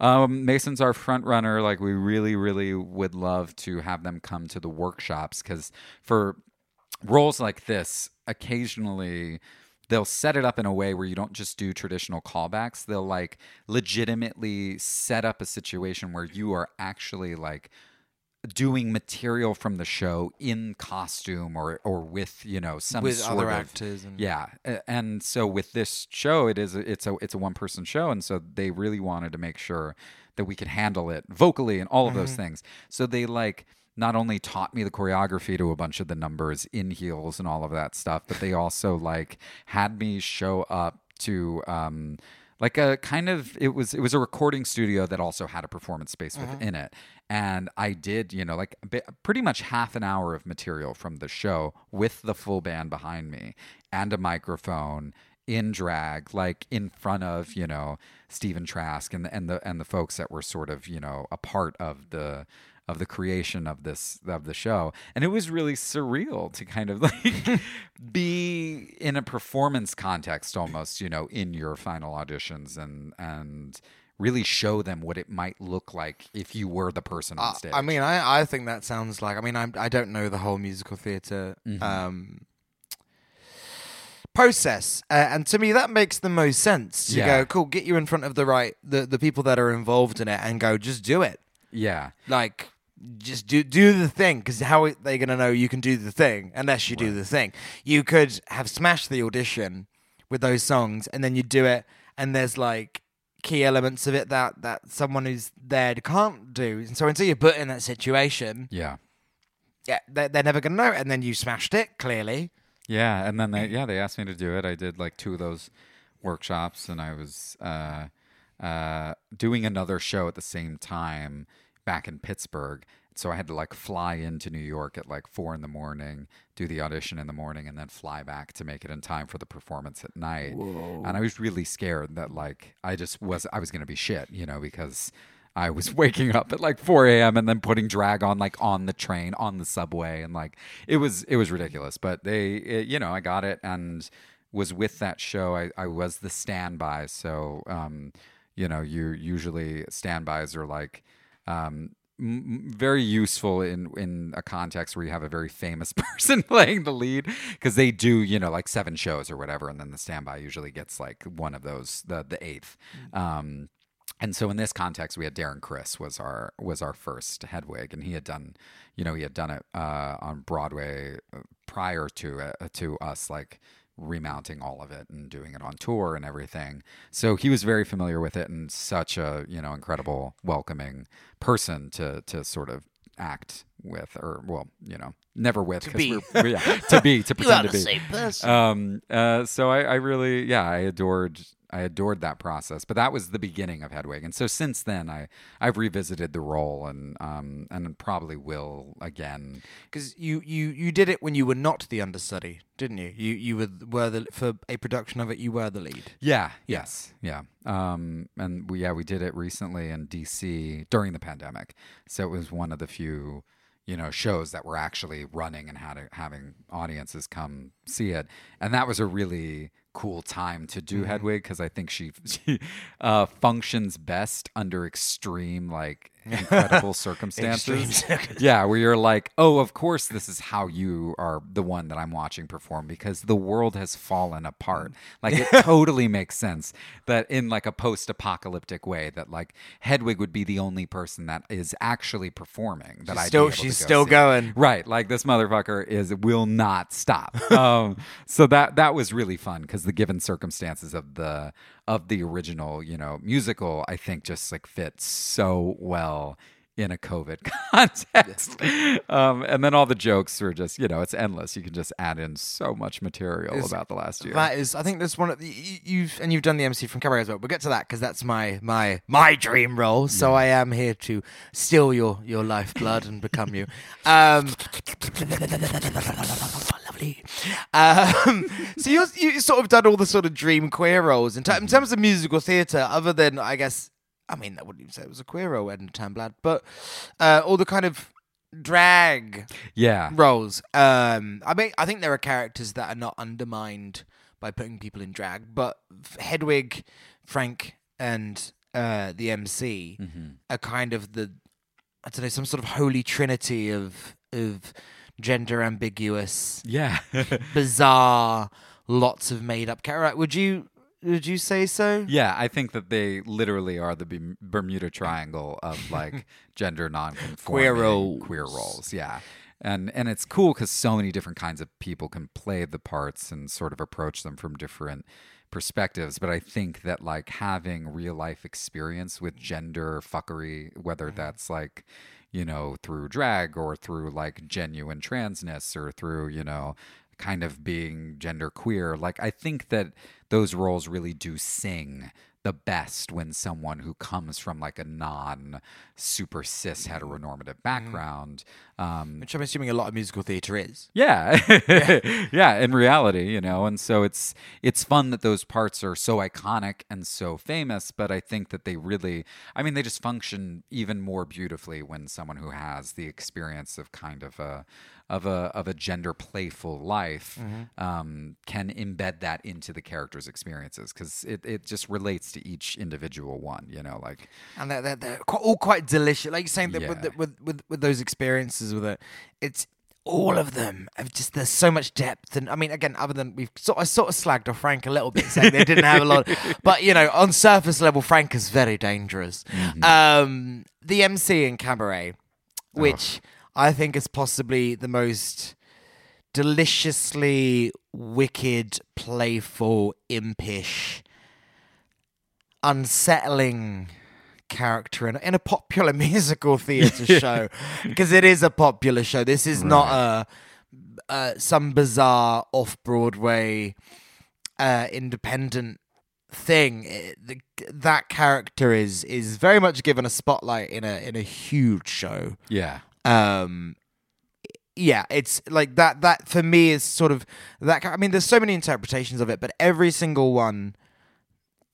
um, Mason's our front runner. Like, we really, really would love to have them come to the workshops because for roles like this, occasionally they'll set it up in a way where you don't just do traditional callbacks. They'll like legitimately set up a situation where you are actually like doing material from the show in costume or or with you know some With sort other of- actors and- yeah. And so with this show it is a, it's a it's a one person show and so they really wanted to make sure that we could handle it vocally and all of those mm-hmm. things. So they like not only taught me the choreography to a bunch of the numbers in heels and all of that stuff but they also like had me show up to um like a kind of it was it was a recording studio that also had a performance space within it. And i did you know like bit, pretty much half an hour of material from the show with the full band behind me and a microphone in drag like in front of you know Stephen Trask and the, and the and the folks that were sort of you know a part of the of the creation of this of the show and it was really surreal to kind of like be in a performance context almost you know in your final auditions and and really show them what it might look like if you were the person on stage I mean, I, I think that sounds like. I mean, I'm, I don't know the whole musical theater Mm-hmm. um, process, uh, and to me, that makes the most sense. To Yeah. go, cool, get you in front of the right the the people that are involved in it, and go, just do it. yeah Like, just do do the thing. Because how are they gonna know you can do the thing unless you do the thing? You could have smashed the audition with those songs, and then you do it, and there's like key elements of it that that someone who's there can't do. And so until you're put in that situation, yeah yeah, they're, they're never gonna know. And then you smashed it clearly. Yeah, and then they yeah they asked me to do it. I did like two of those workshops, and I was uh, uh, doing another show at the same time back in Pittsburgh. So I had to like fly into New York at like four in the morning, do the audition in the morning, and then fly back to make it in time for the performance at night. And I was really scared that like I just was I was gonna be shit, you know, because I was waking up at like 4 a.m. and then putting drag on like on the train, on the subway, and like it was it was ridiculous. But they, it, you know, I got it and was with that show. I, I was the standby, so um, you know, you usually standbys are like um, m- very useful in in a context where you have a very famous person playing the lead because they do you know like seven shows or whatever, and then the standby usually gets like one of those the the eighth. Um, and so in this context, we had Darren Criss was our was our first Hedwig, and he had done, you know, he had done it uh, on Broadway uh, prior to uh, to us, like remounting all of it and doing it on tour and everything. So he was very familiar with it and such a you know incredible, welcoming person to to sort of act with, or well, you know, never with, 'cause be. yeah, to be, to pretend to be. Um, uh, so I, I really, yeah, I adored, I adored that process. But that was the beginning of Hedwig, and so since then, I, I've revisited the role, and um, and probably will again. Because you, you, you did it when you were not the understudy, didn't you? You you were were the for a production of it. You were the lead. Yeah. Yes. Yeah. Um, and we, yeah, we did it recently in DC during the pandemic, so it was one of the few. You know, shows that were actually running and had having audiences come see it, and that was a really cool time to do Hedwig because I think she, she uh, functions best under extreme like incredible circumstances. yeah, where you're like, oh, of course, this is how you are the one that I'm watching perform because the world has fallen apart. Like it totally makes sense that in like a post-apocalyptic way, that like Hedwig would be the only person that is actually performing. That I still- she's still going. Right, like this motherfucker is will not stop. um, so that that was really fun because the given circumstances of the of the original, you know, musical, I think just like fits so well in a COVID context. Um, and then all the jokes are just, you know, it's endless. You can just add in so much material about the last year. That is, I think that's one of the, you- you've and you've done the MC from Cabaret as well. We'll get to that because that's my my my dream role. So I am here to steal your your lifeblood and become you. Um, Um, so you you sort of done all the sort of dream queer roles in, ter- in terms of musical theatre, other than I guess. I mean, I wouldn't even say it was a queer role, Edna Turnblad, but uh, all the kind of drag yeah. roles. Um, I mean, I think there are characters that are not undermined by putting people in drag, but Hedwig, Frank, and uh, the MC are kind of the I don't know some sort of holy trinity of of gender ambiguous, Yeah. bizarre, lots of made up character. Would you would you say so? Yeah, I think that they literally are the Bermuda Triangle of like gender non-conforming Queer roles. Queer roles, yeah. And and it's cool because so many different kinds of people can play the parts and sort of approach them from different perspectives. But I think that like having real life experience with gender fuckery, whether mm. that's like you know through drag or through like genuine transness or through you know kind of being gender queer. Like I think that those roles really do sing the best when someone who comes from like a non super cis heteronormative background um Which I'm assuming a lot of musical theatre is. yeah. yeah, in reality, you know, and so it's it's fun that those parts are so iconic and so famous, but I think that they really I mean they just function even more beautifully when someone who has the experience of kind of a of a of a gender playful life um, can embed that into the character's experiences because it, it just relates to each individual one, you know, like and they're, they're, they're all quite delicious. Like you're saying that with, Yeah. the, with with with those experiences with it, it's all of them have just there's so much depth. And I mean, again, other than we've sort of sort of slagged off Frank a little bit, saying they didn't have a lot, but you know, on surface level, Frank is very dangerous. Um, the MC in Cabaret, which I think is possibly the most deliciously wicked, playful, impish unsettling character in, in a popular musical theatre show because it is a popular show. This is not a uh, some bizarre off Broadway uh, independent thing. It, the, that character is is very much given a spotlight in a in a huge show yeah. Um yeah it's like that that for me is sort of that i mean there's so many interpretations of it but every single one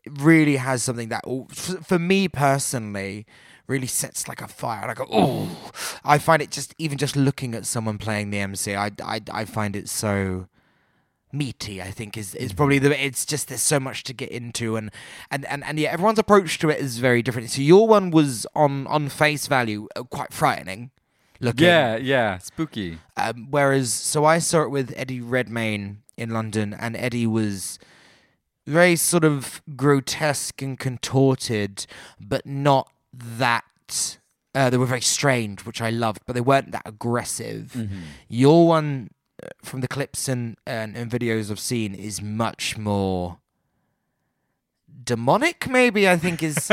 really has something that for me personally really sets like a fire. And i go oh i find it just even just looking at someone playing the mc i i, I find it so meaty i think is is probably the it's just there's so much to get into and and and, and yeah everyone's approach to it is very different. So your one was on on face value uh, quite frightening looking Yeah, yeah, spooky. um, whereas, so I saw it with Eddie Redmayne in London, and Eddie was very sort of grotesque and contorted, but not that. Uh, they were very strange, which I loved, but they weren't that aggressive. Your one, uh, from the clips and, and and videos I've seen, is much more demonic. Maybe I think is.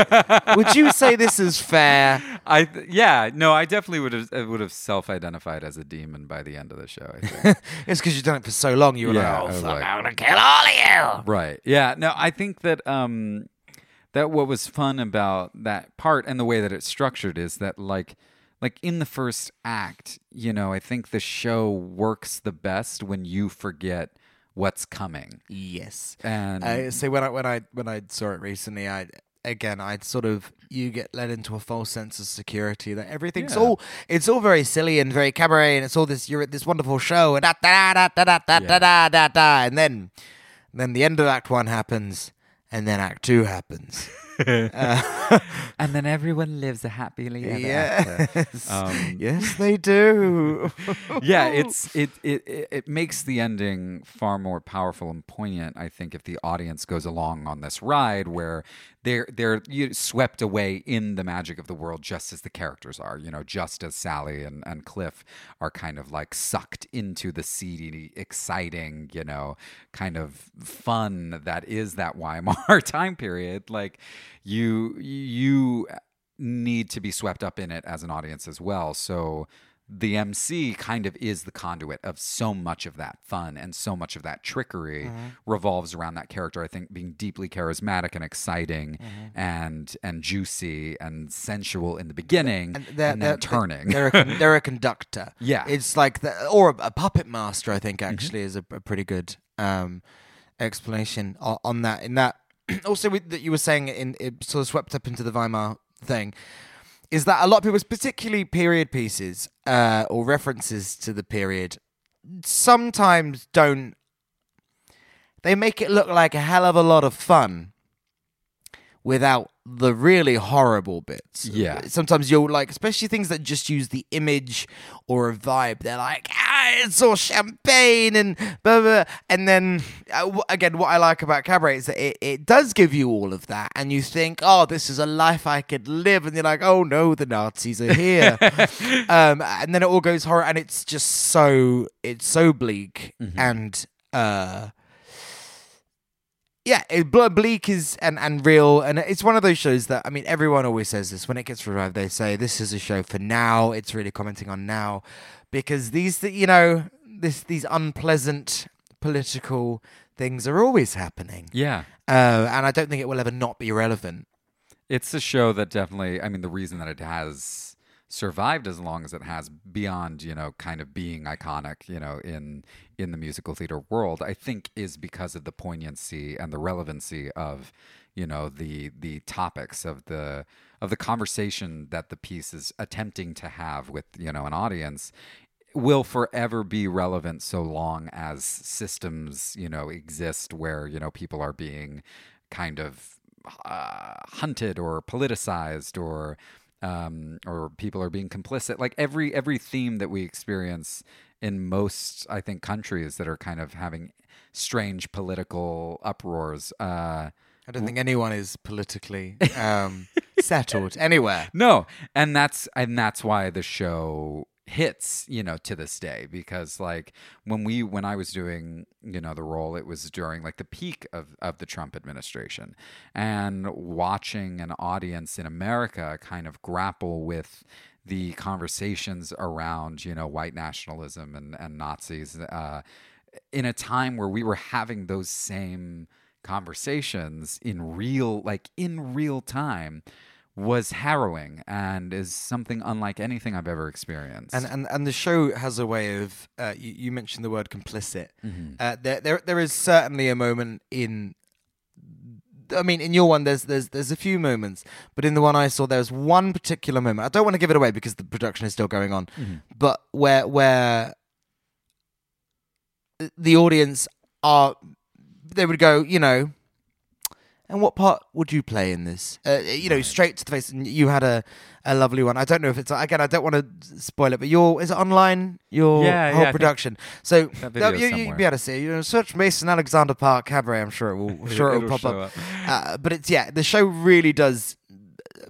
would you say this is fair? I th- yeah, no, I definitely would have would have self-identified as a demon by the end of the show. I think. It's because you've done it for so long. You were Yeah, like, oh fuck, like- I'm gonna kill all of you. right. Yeah. No, I think that um that what was fun about that part and the way that it's structured is that like like in the first act, you know, I think the show works the best when you forget what's coming. Yes. And uh, when I when I when I saw it recently, I again I'd sort of you get led into a false sense of security that everything's yeah. all it's all very silly and very cabaret and it's all this you're at this wonderful show and da da da da da da da da da and then and then the end of Act One happens and then Act Two happens. and and then everyone lives a happily ever after. Yes, Um, yes, they do. yeah, it's it, it it it makes the ending far more powerful and poignant. I think if the audience goes along on this ride where they're they're you, swept away in the magic of the world, just as the characters are. You know, just as Sally and and Cliff are kind of like sucked into the seedy, exciting, you know, kind of fun that is that Weimar time period. Like you you need to be swept up in it as an audience as well. So the MC kind of is the conduit of so much of that fun and so much of that trickery Mm-hmm. revolves around that character. I think being deeply charismatic and exciting Mm-hmm. and and juicy and sensual in the beginning and, then turning. They're a, they're a conductor. Yeah. it's like the, or a, a puppet master. I think Mm-hmm. actually is a, a pretty good um, explanation on, on that. In that, also with, that you were saying in it sort of swept up into the Weimar thing. Is that a lot of people, particularly period pieces uh, or references to the period, sometimes don't. They make it look like a hell of a lot of fun without the really horrible bits. Yeah. Sometimes you'll like, especially things that just use the image or a vibe. They're like, ah, it's all champagne and blah, blah. And then, uh, again, what I like about Cabaret is that it, it does give you all of that. And you think, oh, this is a life I could live. And you're like, oh no, the Nazis are here. um, and then it all goes horror. And it's just so, it's so bleak. And, uh, yeah, it, Bleak is and, and real, and it's one of those shows that I mean, everyone always says this when it gets revived. They say this is a show for now. It's really commenting on now because these, th- you know, this these unpleasant political things are always happening, yeah. uh, and I don't think it will ever not be relevant. It's a show that definitely, I mean, the reason that it has survived as long as it has beyond, you know, kind of being iconic, you know, in in the musical theater world, I think is because of the poignancy and the relevancy of, you know, the the topics of the of the conversation that the piece is attempting to have with, you know, an audience will forever be relevant so long as systems, you know, exist where, you know, people are being kind of uh, hunted or politicized or um, or people are being complicit. Like every every theme that we experience in most, I think, countries that are kind of having strange political uproars. Uh, I don't think anyone is politically um, settled anywhere. no, and that's and that's why the show hits, you know, to this day because like when we when I was doing, you know, the role it was during like the peak of of the Trump administration. And watching an audience in America kind of grapple with the conversations around, you know, white nationalism and and Nazis uh in a time where we were having those same conversations in real like in real time was harrowing and is something unlike anything I've ever experienced. And, and and the show has a way of uh, you, you mentioned the word complicit. Uh, there, there there is certainly a moment in. I mean, in your one, there's there's there's a few moments, but in the one I saw, there's one particular moment. I don't want to give it away because the production is still going on, but where where the audience are, they would go, you know, and what part would you play in this? Uh, you know, straight to the face. And you had a, a lovely one. I don't know if it's again. I don't want to spoil it, but your is it online? Your Yeah, whole yeah, production. So you, you, be able to see. it. You know, search Mason Alexander Park Cabaret. I'm sure it will. Sure it will pop up. up. Uh, but it's yeah, the show really does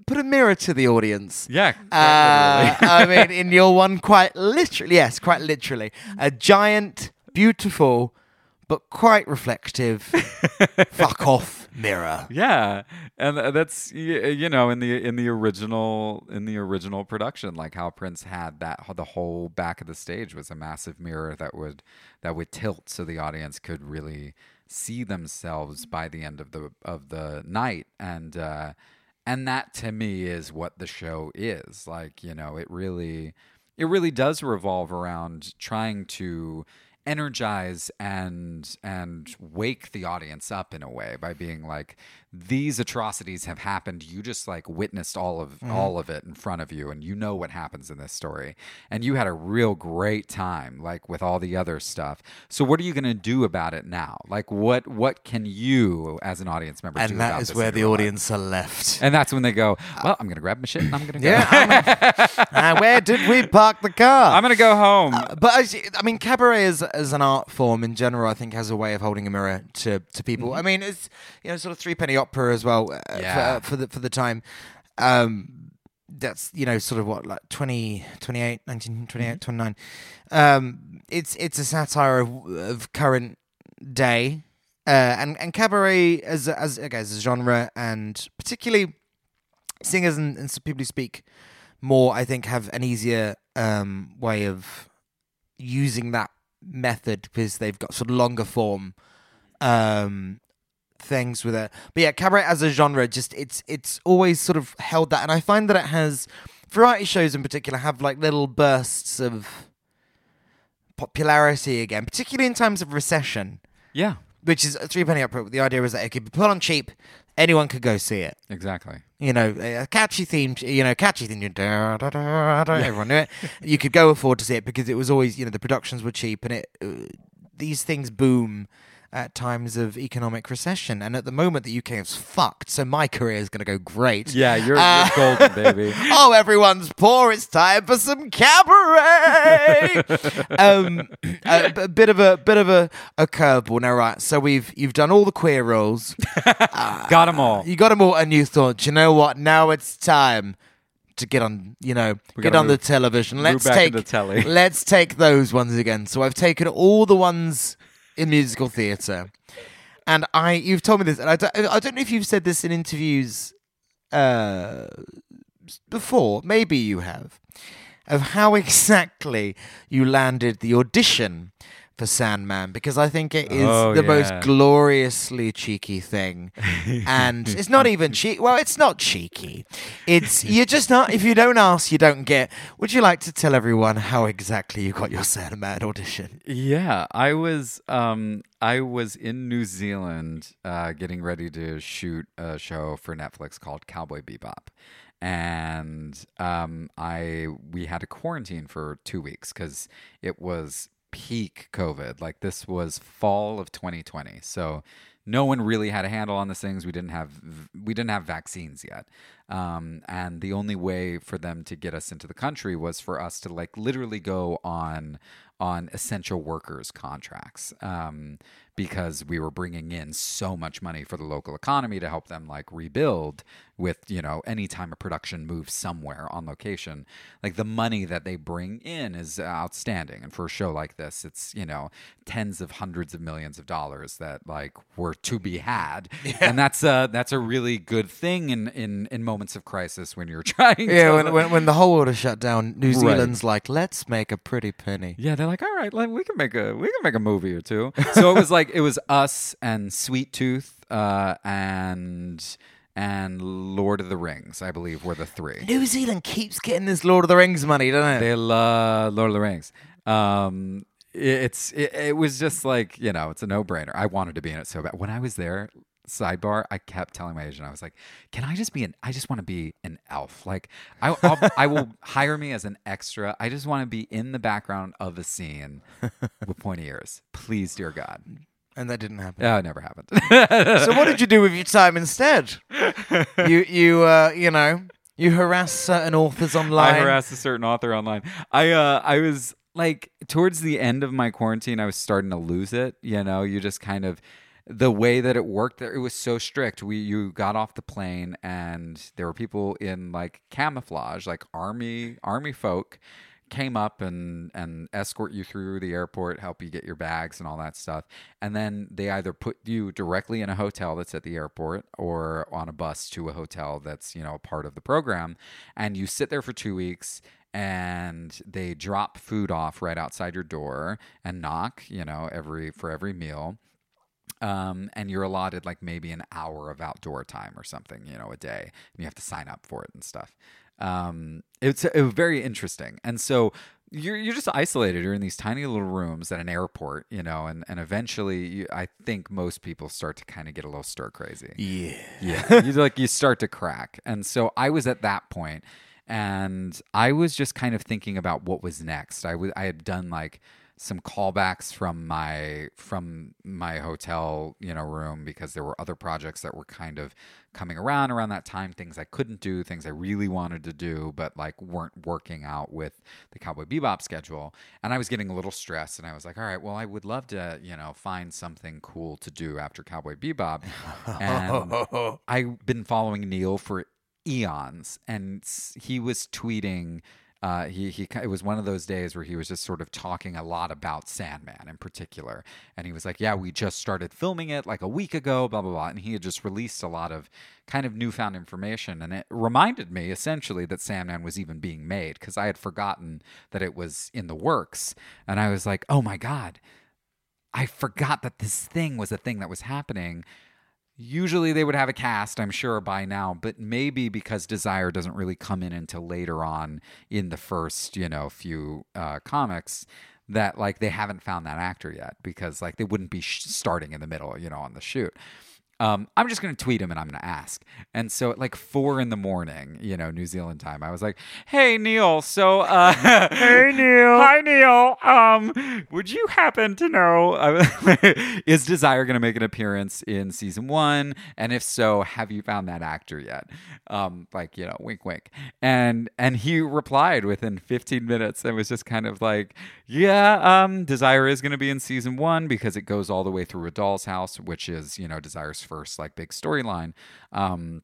put a mirror to the audience. yeah, Uh, I mean, in your one, quite literally, yes, quite literally, a giant, beautiful, but quite reflective, fuck off mirror. yeah, and that's you know in the in the original in the original production, like Hal Prince had that the whole back of the stage was a massive mirror that would that would tilt so the audience could really see themselves by the end of the of the night and uh and that to me is what the show is like you know it really it really does revolve around trying to energize and and wake the audience up in a way by being like these atrocities have happened you just like witnessed all of mm-hmm. all of it in front of you and you know what happens in this story and you had a real great time like with all the other stuff so what are you going to do about it now like what what can you as an audience member do And that is where the life? audience are left. and that's when they go uh, well i'm going to grab my shit and i'm going to go Yeah. uh, where did we park the car? i'm going to go home uh, but as, I mean, cabaret as as an art form in general, I think has a way of holding a mirror to to people. I mean, it's you know sort of three penny opera as well uh, Yeah. for, uh, for the for the time. Um, that's you know sort of what like 20, 28, 19, 28, 29. Um, it's it's a satire of, of current day, uh, and and cabaret as a- as okay, as a genre, and particularly singers and, and people who speak more, I think, have an easier um, way of using that method because they've got sort of longer form um, things with it. But yeah, cabaret as a genre, just it's it's always sort of held that, and I find that it has variety shows in particular have like little bursts of popularity again, particularly in times of recession. yeah Which is a three penny opera. The idea is that it could be put on cheap, anyone could go see it exactly you know, a catchy theme, you know, catchy theme, da, da, da, da, everyone knew it. You could go afford to see it because it was always, you know, the productions were cheap and it, uh, these things boom at times of economic recession. And at the moment, the UK is fucked, so my career is going to go great. yeah you're, Uh, you're golden baby oh, everyone's poor. It's time for some cabaret. um, a, a bit of a bit of a, a curveball. Now, right? So we've you've done all the queer roles. got them all You got them all, and you thought, you know what? Now it's time to get on. You know, We get on the television. Let's take the telly. let's take those ones again. So I've taken all the ones in musical theatre, and I you've told me this, and I don't, I don't know if you've said this in interviews uh, before. Maybe you have of how exactly you landed the audition for Sandman because I think it is Oh, the most gloriously cheeky thing. and it's not even cheeky. Well, it's not cheeky. It's you're just not if you don't ask, you don't get. Would you like to tell everyone how exactly you got your Sandman audition? Yeah, I was um I was in New Zealand uh getting ready to shoot a show for Netflix called Cowboy Bebop. And um I we had a quarantine for 2 weeks cuz it was peak COVID. Like this was fall of 2020. So no one really had a handle on these things. We didn't have we didn't have vaccines yet, um, and the only way for them to get us into the country was for us to like literally go on on essential workers contracts um, because we were bringing in so much money for the local economy to help them like rebuild with you know anytime a production moves somewhere on location like the money that they bring in is outstanding and for a show like this it's you know tens of hundreds of millions of dollars that like were to be had and that's a that's a really good thing in in in moments of crisis when you're trying Yeah, to, when, when when the whole world is shut down, New Right. Zealand's like, let's make a pretty penny. Yeah, they're like, all right, like, we can make a we can make a movie or two. So it was like it was us and Sweet Tooth uh, and and Lord of the Rings, I believe, were the three. New Zealand keeps getting this Lord of the Rings money, doesn't it? They love Lord of the Rings. Um, it- it's it, it was just like you know, it's a no brainer. I wanted to be in it so bad. When I was there, sidebar, I kept telling my agent, I was like, "Can I just be an? I just want to be an elf. Like, I I'll, I will hire me as an extra. I just want to be in the background of a scene with pointy ears. Please, dear God. And that didn't happen. Yeah, it never happened. so what did you do with your time instead? you you uh you know you harass certain authors online. I harassed a certain author online. I uh I was like towards the end of my quarantine, I was starting to lose it. You know, you just kind of the way that it worked there it was so strict we you got off the plane and there were people in like camouflage like army army folk came up and and escort you through the airport help you get your bags and all that stuff. And then they either put you directly in a hotel that's at the airport or on a bus to a hotel that's you know part of the program. And you sit there for two weeks and they drop food off right outside your door and knock you know every for every meal. Um, and you're allotted like maybe an hour of outdoor time or something, you know, a day, and you have to sign up for it and stuff. Um, it's it was very interesting, and so you're you're just isolated. You're in these tiny little rooms at an airport, you know, and and eventually, you, I think most people start to kind of get a little stir crazy. Yeah. Yeah, you like you start to crack, and so I was at that point, and I was just kind of thinking about what was next. I was I had done like some callbacks from my from my hotel you know room because there were other projects that were kind of coming around around that time things i couldn't do things i really wanted to do but like weren't working out with the cowboy bebop schedule. And i was getting a little stressed and i was like all right well i would love to you know find something cool to do after cowboy bebop. And i've been following neil for eons and he was tweeting uh, he he it was one of those days where he was just sort of talking a lot about Sandman in particular, and he was like, "Yeah, we just started filming it like a week ago, blah blah blah," and he had just released a lot of kind of newfound information, and it reminded me essentially that Sandman was even being made because I had forgotten that it was in the works, and I was like, "Oh my god." I forgot that this thing was a thing that was happening. Usually they would have a cast, I'm sure, by now, but maybe because Desire doesn't really come in until later on in the first, you know, few uh, comics, that like they haven't found that actor yet because like they wouldn't be sh- starting in the middle, you know, on the shoot. Um, I'm just gonna tweet him and I'm gonna ask. And so at like four in the morning, you know, New Zealand time, I was like, "Hey Neil, so uh, hey Neil, hi Neil. Um, would you happen to know is Desire gonna make an appearance in season one? And if so, have you found that actor yet? Um, like you know, wink, wink. And and he replied within 15 minutes and was just kind of like, "Yeah, um, Desire is gonna be in season one because it goes all the way through a Doll's House, which is you know Desire's first like big storyline." Um,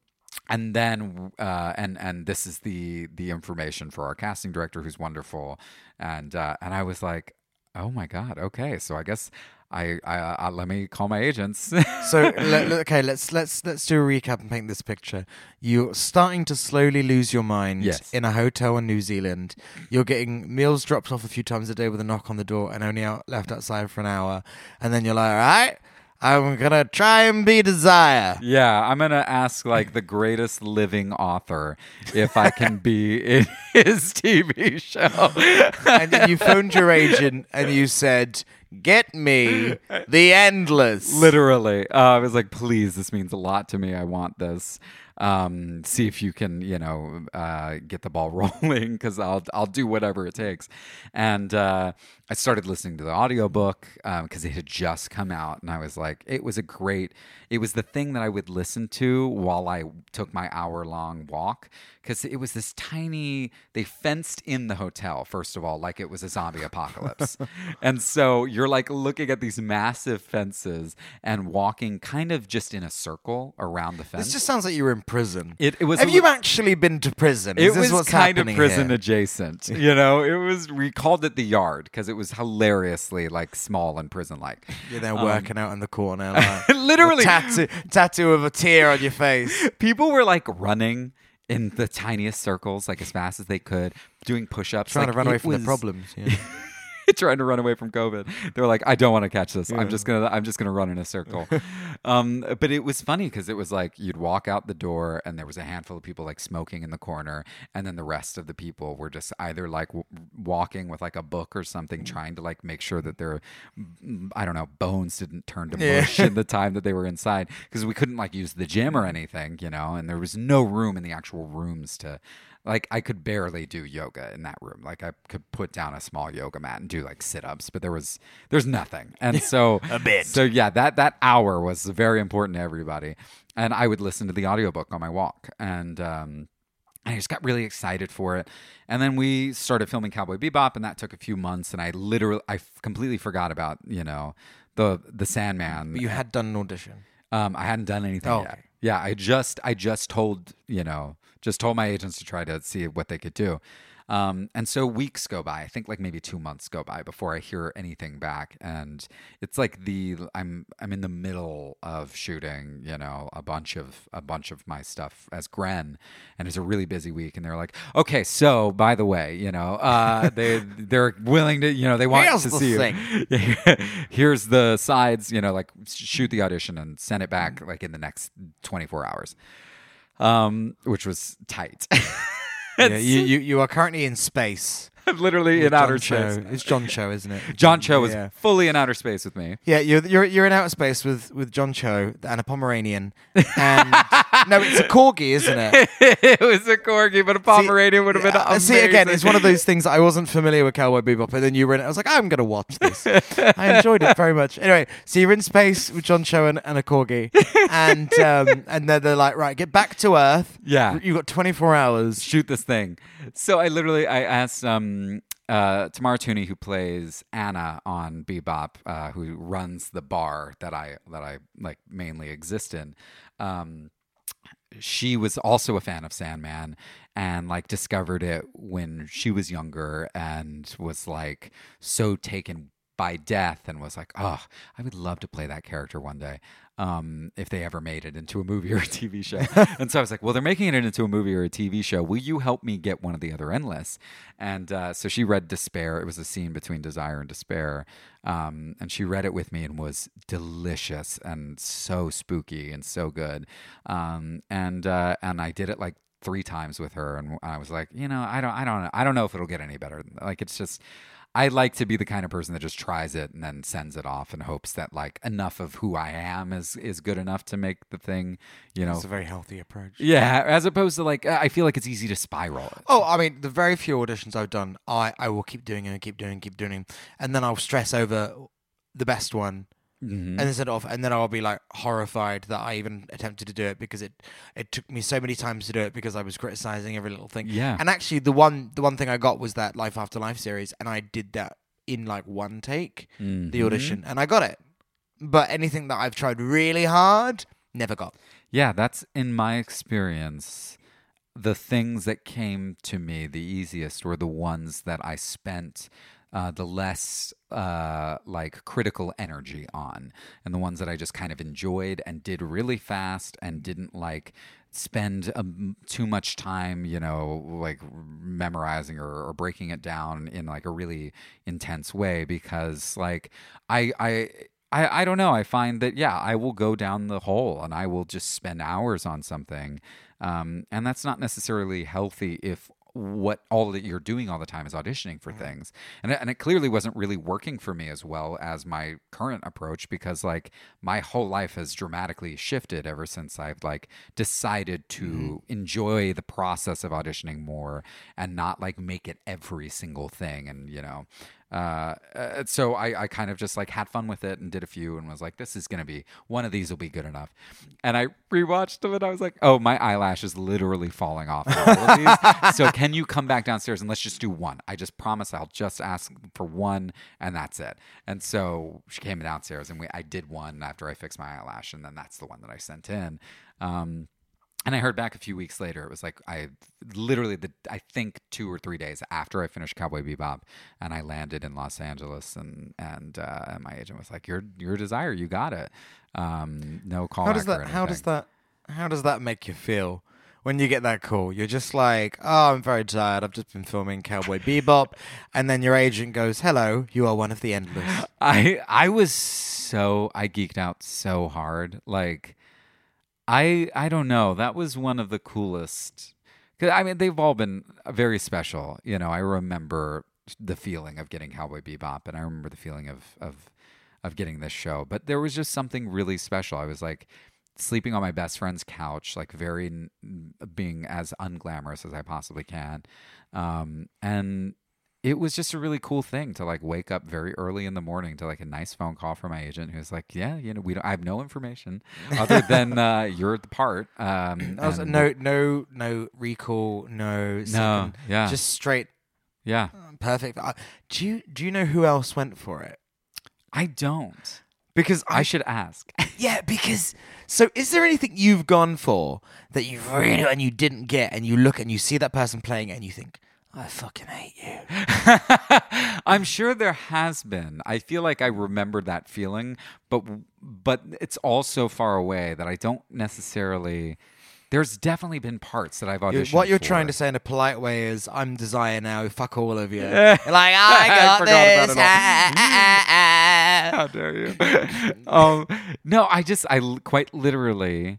and then uh, and and this is the the information for our casting director who's wonderful and uh, and I was like oh my god okay so I guess I I, I let me call my agents So le- le- okay, let's let's let's do a recap and paint this picture. You're starting to slowly lose your mind Yes. in a hotel in New Zealand. You're getting meals dropped off a few times a day with a knock on the door, and only out left outside for an hour. And then you're like, all right, I'm gonna try and be Desire. yeah I'm gonna ask like the greatest living author if I can be in his TV show and you phoned your agent and you said, "Get me the endless." literally. Uh, i was like please this means a lot to me. I want this. Um, see if you can you know uh, get the ball rolling because i'll i'll do whatever it takes. And uh, i started listening to the audiobook um because it had just come out and i was like it was a great it was the thing that i would listen to while i took my hour long walk because it was this tiny they fenced in the hotel first of all like it was a zombie apocalypse and so you're like looking at these massive fences and walking kind of just in a circle around the fence This just sounds like you were in prison. It- it was Have you li- actually been to prison? it Is this was what's kind of prison here? adjacent you know it was we called it the yard because it was hilariously like small and prison like You're there um, working out in the corner, like, Literally. tattoo tattoo of a tear on your face. people were like running in the tiniest circles like as fast as they could doing push-ups Trying like, to run away from the problems. Yeah. trying to run away from COVID. They were like, I don't want to catch this. I'm just gonna I'm just gonna run in a circle. um, but it was funny because it was like you'd walk out the door and there was a handful of people like smoking in the corner, and then the rest of the people were just either like w- walking with like a book or something, trying to like make sure that their mm, I don't know bones didn't turn to mush in the time that they were inside because we couldn't like use the gym or anything, you know, and there was no room in the actual rooms to like I could barely do yoga in that room. Like I could put down a small yoga mat and do like sit-ups, but there was there's nothing. And so A bit. So yeah, that that hour was very important to everybody. And I would listen to the audiobook on my walk and um I just got really excited for it. And then we started filming Cowboy Bebop and that took a few months and I literally I f- completely forgot about, you know, the the Sandman. But you had done an audition. Um, I hadn't done anything Oh, yet. okay. Yeah, I just I just told you know just told my agents to try to see what they could do. Um, and so weeks go by. I think like maybe two months go by before I hear anything back. And it's like the I'm I'm in the middle of shooting, you know, a bunch of a bunch of my stuff as Gren, and it's a really busy week. And they're like, okay, so by the way, you know, uh, they they're willing to, you know, they want Here's to see you. Here's the sides, you know, like shoot the audition and send it back like in the next 24 hours, um, which was tight. Yeah, you, you you are currently in space Literally in John outer Cho. space. It's John Cho, isn't it? John Cho is fully in outer space with me. Yeah, you're you're you're in outer space with with John Cho and a Pomeranian, and no, it's a corgi, isn't it? it was a corgi, but a Pomeranian would have been Yeah, amazing. See, again, it's one of those things I wasn't familiar with Cowboy Bebop, and then you were in it. I was like, I'm going to watch this. I enjoyed it very much. Anyway, so you're in space with John Cho and, and a corgi, and um, and then they're like, right, get back to Earth. Yeah. You've got 24 hours. shoot this thing. So I literally I asked um uh Tamara Tunie who plays Ana on Bebop, uh, who runs the bar that I that I like mainly exist in. Um she was also a fan of Sandman and like discovered it when she was younger and was like so taken by death and was like, oh, I would love to play that character one day um, if they ever made it into a movie or a TV show. and so I was like, well, they're making it into a movie or a TV show. Will you help me get one of the other endless? And uh, so she read Despair. It was a scene between Desire and Despair. Um, and she read it with me and was delicious and so spooky and so good. Um, and uh, and I did it like three times with her, and I was like, you know, I don't, I don't, I don't know if it'll get any better. Like it's just. I like to be the kind of person that just tries it and then sends it off and hopes that like enough of who I am is is good enough to make the thing, you know. It's a very healthy approach. Yeah, as opposed to like I feel like it's easy to spiral. Oh, I mean, the very few auditions I've done, I, I will keep doing and keep doing and keep doing, and then I'll stress over the best one, Mm-hmm. and then off, and then I'll be like horrified that I even attempted to do it because it it took me so many times to do it because I was criticizing every little thing. Yeah. and actually, the one the one thing I got was that Life After Life series, and I did that in like one take, Mm-hmm. the audition, and I got it. But anything that I've tried really hard, never got. Yeah, that's in my experience. The things that came to me the easiest were the ones that I spent uh, the less uh, like critical energy on, and the ones that I just kind of enjoyed and did really fast and didn't like spend um, too much time, you know, like memorizing or, or breaking it down in like a really intense way because like I I. I, I don't know. I find that yeah, I will go down the hole and I will just spend hours on something, um, and that's not necessarily healthy if what all that you're doing all the time is auditioning for mm-hmm. things, and it, and it clearly wasn't really working for me as well as my current approach because like my whole life has dramatically shifted ever since I've like decided to mm-hmm. enjoy the process of auditioning more and not like make it every single thing, and you know. Uh, uh, so I, I kind of just like had fun with it and did a few and was like, this is gonna be one of these will be good enough. And I rewatched them and I was like, oh, my eyelash is literally falling off. all of these. so can you come back downstairs and let's just do one? I just promise I'll just ask for one and that's it. And so she came downstairs and we I did one after I fixed my eyelash and then that's the one that I sent in. Um, and I heard back a few weeks later. It was like I literally the I think two or three days after I finished Cowboy Bebop, and I landed in Los Angeles, and and uh, my agent was like, "Your your desire, you got it. Um, no call." How does that? How does that? How does that make you feel when you get that call? You're just like, oh, I'm very tired. I've just been filming Cowboy Bebop, and then your agent goes, "Hello, you are one of the endless." I I was so I geeked out so hard. Like I I don't know. That was one of the coolest. 'cause, I mean, they've all been very special. You know, I remember the feeling of getting Cowboy Bebop, and I remember the feeling of of of getting this show. But there was just something really special. I was like sleeping on my best friend's couch, like very being as unglamorous as I possibly can, um, and it was just a really cool thing to like wake up very early in the morning to like a nice phone call from my agent who's like, yeah, you know, we don't, I have no information other than uh, you're the part. Um, I no, no, no recall, no, second, yeah. just straight, yeah, perfect. Uh, do you do you know who else went for it? I don't. Because I should ask. Yeah, because so is there anything you've gone for that you really and you didn't get, and you look and you see that person playing it and you think, I fucking hate you. I'm sure there has been. I feel like I remember that feeling, but but it's all so far away that I don't necessarily. There's definitely been parts that I've auditioned. what you're for. trying to say in a polite way is, I'm Desire now. Fuck all of you. Like, I got forgot about this. it all. ah, ah, ah, ah." How dare you? um, no, I just, I quite literally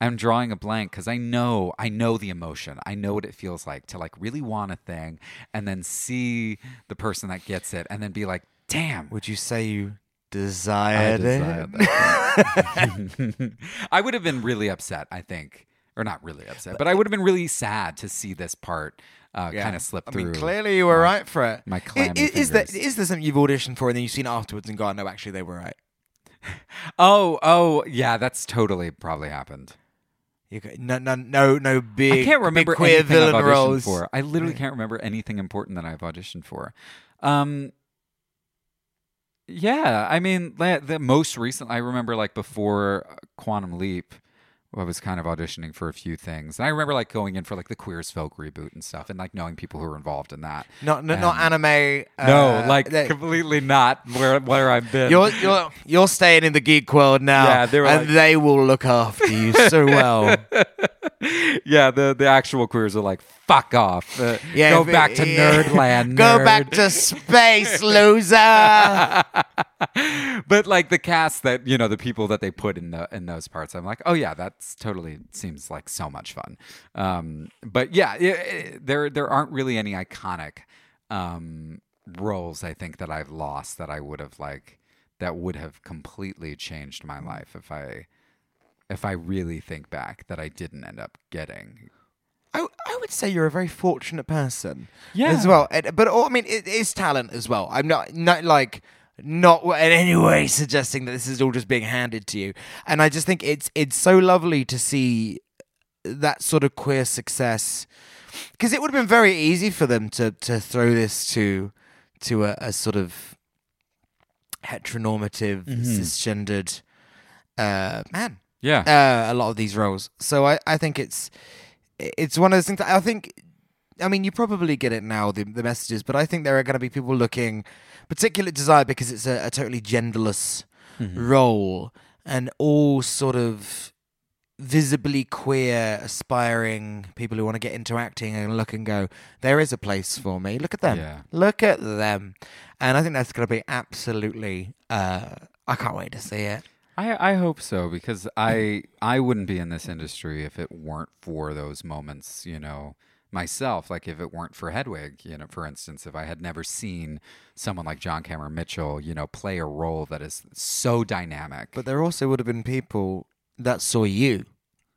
I'm drawing a blank because I know I know the emotion. I know what it feels like to like really want a thing and then see the person that gets it and then be like, damn. Would you say you desired, desired it? I would have been really upset, I think. Or not really upset, but I would have been really sad to see this part uh, kind of slip I through. mean, clearly you were my- right for it. my clammy i- is there there something you've auditioned for and then you've seen it afterwards and gone, no, actually they were right. Oh, oh, yeah, that's totally probably happened. You go, no, no, no, no big. I can't remember big queer anything I've auditioned roles. for. I literally can't remember anything important that I've auditioned for. Um, yeah, I mean, the, the most recent, I remember like before Quantum Leap, I was kind of auditioning for a few things, and I remember like going in for like the Queer as Folk reboot and stuff, and like knowing people who were involved in that. Not, not, not anime. no, uh, like they- completely not where where I've been. You're you're you're staying in the geek world now, Yeah, they and like- they will look after you so well. yeah, the the actual queers are like fuck off. Uh, Yeah, go if it- back to yeah. Nerdland. Go nerd." back to space, loser. but like the cast that you know the people that they put in the in those parts i'm like oh yeah that's totally seems like so much fun um but yeah i i there there aren't really any iconic um roles i think that i've lost that i would have like that would have completely changed my life if i if i really think back that i didn't end up getting I, I would say you're a very fortunate person. Yeah. As well. And- but all, I mean, it is talent as well. I'm not, not like, not in any way suggesting that this is all just being handed to you. And I just think it's it's so lovely to see that sort of queer success. Because it would have been very easy for them to, to throw this to to a, a sort of heteronormative, cisgendered uh, man yeah uh, a lot of these roles. So I, I think it's it's one of those things. I think. I mean, you probably get it now, the, the messages, but I think there are going to be people looking, particularly desire because it's a, a totally genderless role and all sort of visibly queer, aspiring people who want to get into acting and look and go, there is a place for me. Look at them. Yeah. Look at them. And I think that's going to be absolutely. Uh, I can't wait to see it. I, I hope so because I I wouldn't be in this industry if it weren't for those moments, you know, myself. Like if it weren't for Hedwig, you know, for instance, if I had never seen someone like John Cameron Mitchell, you know, play a role that is so dynamic. But there also would have been people that saw you.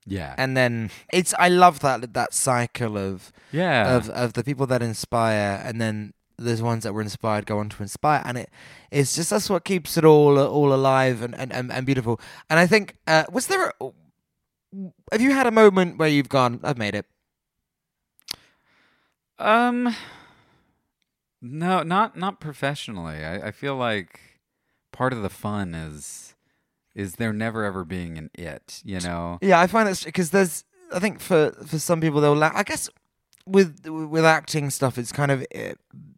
yeah, And then it's I love that that cycle of yeah, of of the people that inspire and then there's ones that were inspired go on to inspire and it it's just that's what keeps it all all alive and and, and, and beautiful. And I think uh was there a, have you had a moment where you've gone I've made it? Um, no, not not professionally. I, I feel like part of the fun is is there never ever being an it. You know, Yeah, I find that's because there's I think for for some people they'll la- I guess with with acting stuff it's kind of uh,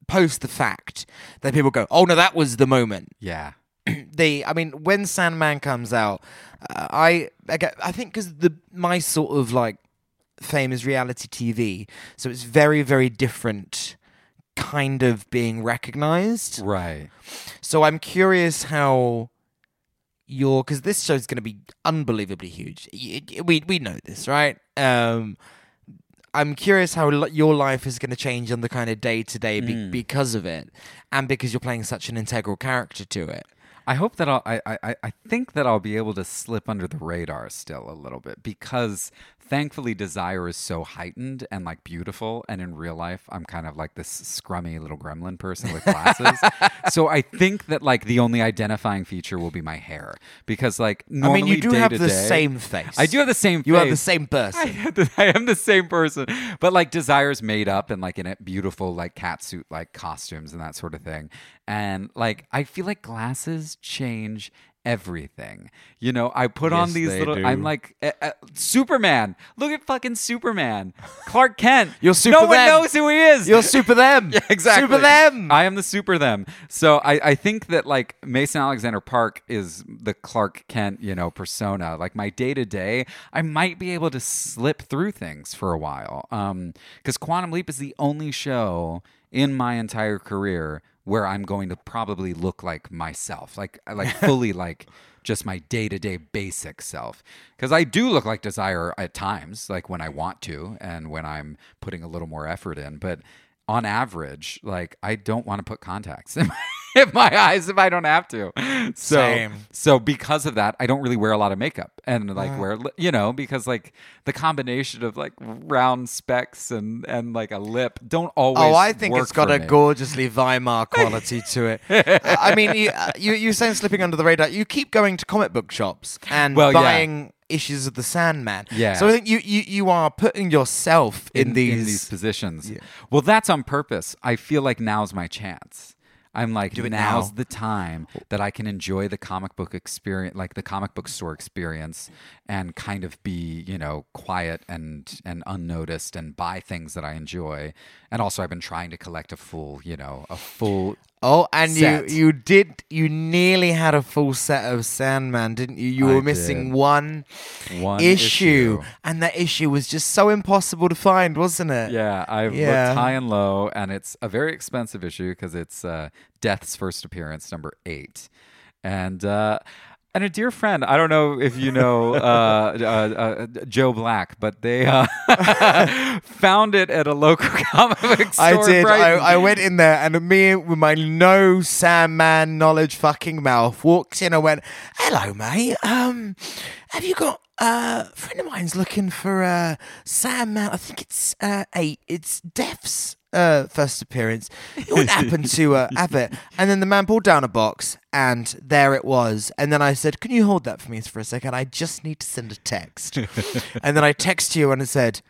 post the fact that people go oh no that was the moment yeah, the I mean when Sandman comes out, uh, I I, get, I think because the my sort of like fame is reality TV, so it's very very different kind of being recognized. right. So I'm curious how your because this show's going to be unbelievably huge. We we know this, right? Um, I'm curious how li- your life is going to change on the kind of day to day because of it, and because you're playing such an integral character to it. I hope that I'll, I, I, I think that I'll be able to slip under the radar still a little bit because thankfully desire is so heightened and like beautiful. And in real life, I'm kind of like this scrummy little gremlin person with glasses. so I think that like the only identifying feature will be my hair because like normally I mean, you do have the day- same face. I do have the same You face. are the same person. the- I am the same person, but like Desire's made up and like in a beautiful like catsuit like costumes and that sort of thing, and like I feel like glasses change everything. You know, I put on these little. do. I'm like uh, uh, Superman. Look at fucking Superman. Clark Kent. You're super No one knows who he is. You're super them. Yeah, exactly. Super them. I am the super them. So I, I think that like Mason Alexander Park is the Clark Kent, you know, persona. Like my day to day, I might be able to slip through things for a while. Um, because Quantum Leap is the only show in my entire career where I'm going to probably look like myself, like uh, like fully like just my day to day basic self. Because I do look like Desire at times, like when I want to and when I'm putting a little more effort in. But on average, like I don't want to put contacts in my, in my eyes if I don't have to. So, Same. so because of that, I don't really wear a lot of makeup and Uh. like wear, you know, because like the combination of like round specks and and like a lip don't always. Oh, I think it's got a me. gorgeously Weimar quality to it. I mean, you, uh, you you saying slipping under the radar. You keep going to comic book shops and Well, yeah. buying issues of the Sandman. Yeah. So I think you you, you are putting yourself in, these. these positions. Yeah. Well, that's on purpose. I feel like now's my chance. I'm like, Do it now's now. the time that I can enjoy the comic book experience, like the comic book store experience, and kind of be, you know, quiet and and unnoticed, and buy things that I enjoy. And also, I've been trying to collect a full, you know, a full. Oh, and set. you you did you nearly had a full set of Sandman, didn't you? You I were missing did. one, One issue, issue. and that issue was just so impossible to find, wasn't it? Yeah, I've Yeah. looked high and low, and it's a very expensive issue because it's uh, Death's first appearance, number eight, and uh, and a dear friend. I don't know if you know uh, uh, uh, Joe Black, but they uh, found it at a local comic book store. I did. I, I went in there and me with my no Sandman knowledge fucking mouth walked in and went, "Hello, mate. Um, have you got uh, a friend of mine's looking for uh Sandman? I think it's uh eight. It's Def's uh first appearance. What wouldn't to uh, it?" And then the man pulled down a box and there it was. And then I said, "Can you hold that for me for a second? I just need to send a text." and then I text you and I said.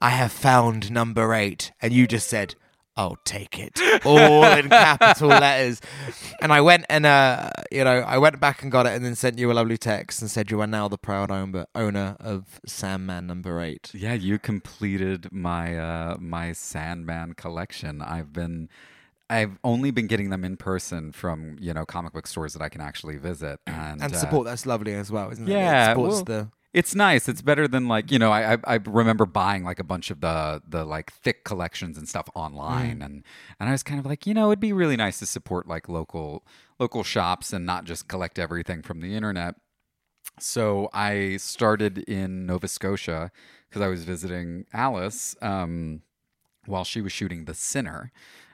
I have found number eight. And you just said, I'll take it. All in capital letters. And I went and, uh, you know, I went back and got it and then sent you a lovely text and said you are now the proud owner, owner of Sandman number eight. Yeah, you completed my uh, my Sandman collection. I've been. I've only been getting them in person from you know comic book stores that I can actually visit and And uh, support, that's lovely as well, isn't it? Yeah, It supports well, the. It's nice. It's better than like you know. I, I I remember buying like a bunch of the the like thick collections and stuff online, Mm. and and I was kind of like you know it'd be really nice to support like local local shops and not just collect everything from the internet. So I started in Nova Scotia because I was visiting Alice um, while she was shooting The Sinner.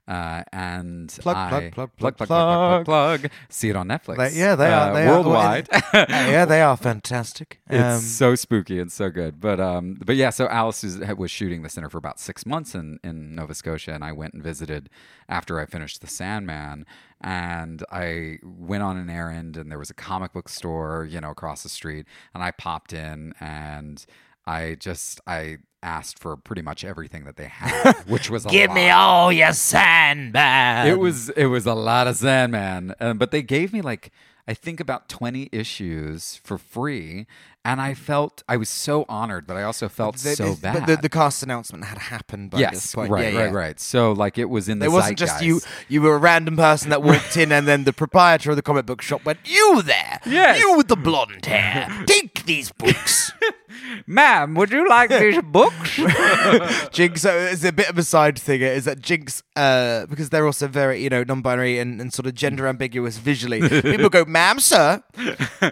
Uh, and Plug, I, plug, plug, plug, plug, plug, plug, plug, plug. See it on Netflix. They- yeah, they are- uh, they are- worldwide. yeah, they are fantastic. It's Um, so spooky and so good. But um, but yeah, so Alice is, was shooting the Sinner for about six months in, in Nova Scotia, and I went and visited after I finished The Sandman, and I went on an errand, and there was a comic book store, you know, across the street, and I popped in, and I just I asked for pretty much everything that they had, which was a Give me all your Sandman. It was it was a lot of Sandman, um, but they gave me like I think about twenty issues for free, and I felt I was so honored, but I also felt The- so the- bad. But the, the cast announcement had happened by yes, this point. right, yeah, right, yeah. right. So like it was in the It wasn't just you. You were a random person that walked in, and then the proprietor of the comic book shop went, "You there? Yes. You with the blonde hair? Take these books." Ma'am, would you like these books? Jinx, so it's a bit of a side thing. Is that Jinx, uh, because they're also very, you know, non-binary and, and sort of gender ambiguous visually. People go, "Ma'am, sir,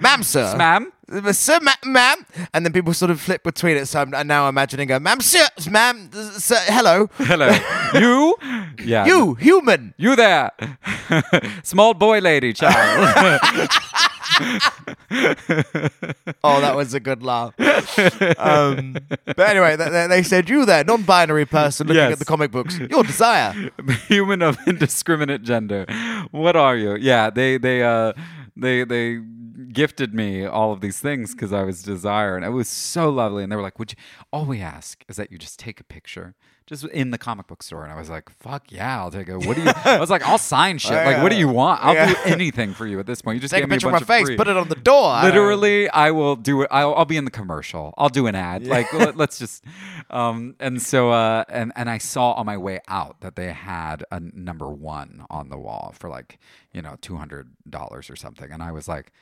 ma'am, sir, Ma'am? Uh, sir, ma- ma'am," and then people sort of flip between it. So I'm, I'm now imagining a, "Ma'am, sir, ma'am, sir, hello, Hello, you, yeah, you, human." you there, small boy, lady, child. Oh, that was a good laugh. Um, but anyway, they, they- said, "You there, non-binary person looking Yes. at the comic books, your desire." human of indiscriminate gender. What are you? Yeah, they they uh they they gifted me all of these things because I was desire, and it was so lovely. And they were like, "Would you?" All we ask is that you just take a picture. Just in the comic book store, and I was like, "Fuck yeah, I'll take a." What do you? I was like, "I'll sign shit. Like, what do you want? I'll do anything for you at this point. You just Take a picture of my face, free- put it on the door. I. Literally, I will do it. I'll, I'll be in the commercial. I'll do an ad. Like, let, us just. Um, and so, uh, and and I saw on my way out that they had a number one on the wall for like you know two hundred dollars or something, and I was like,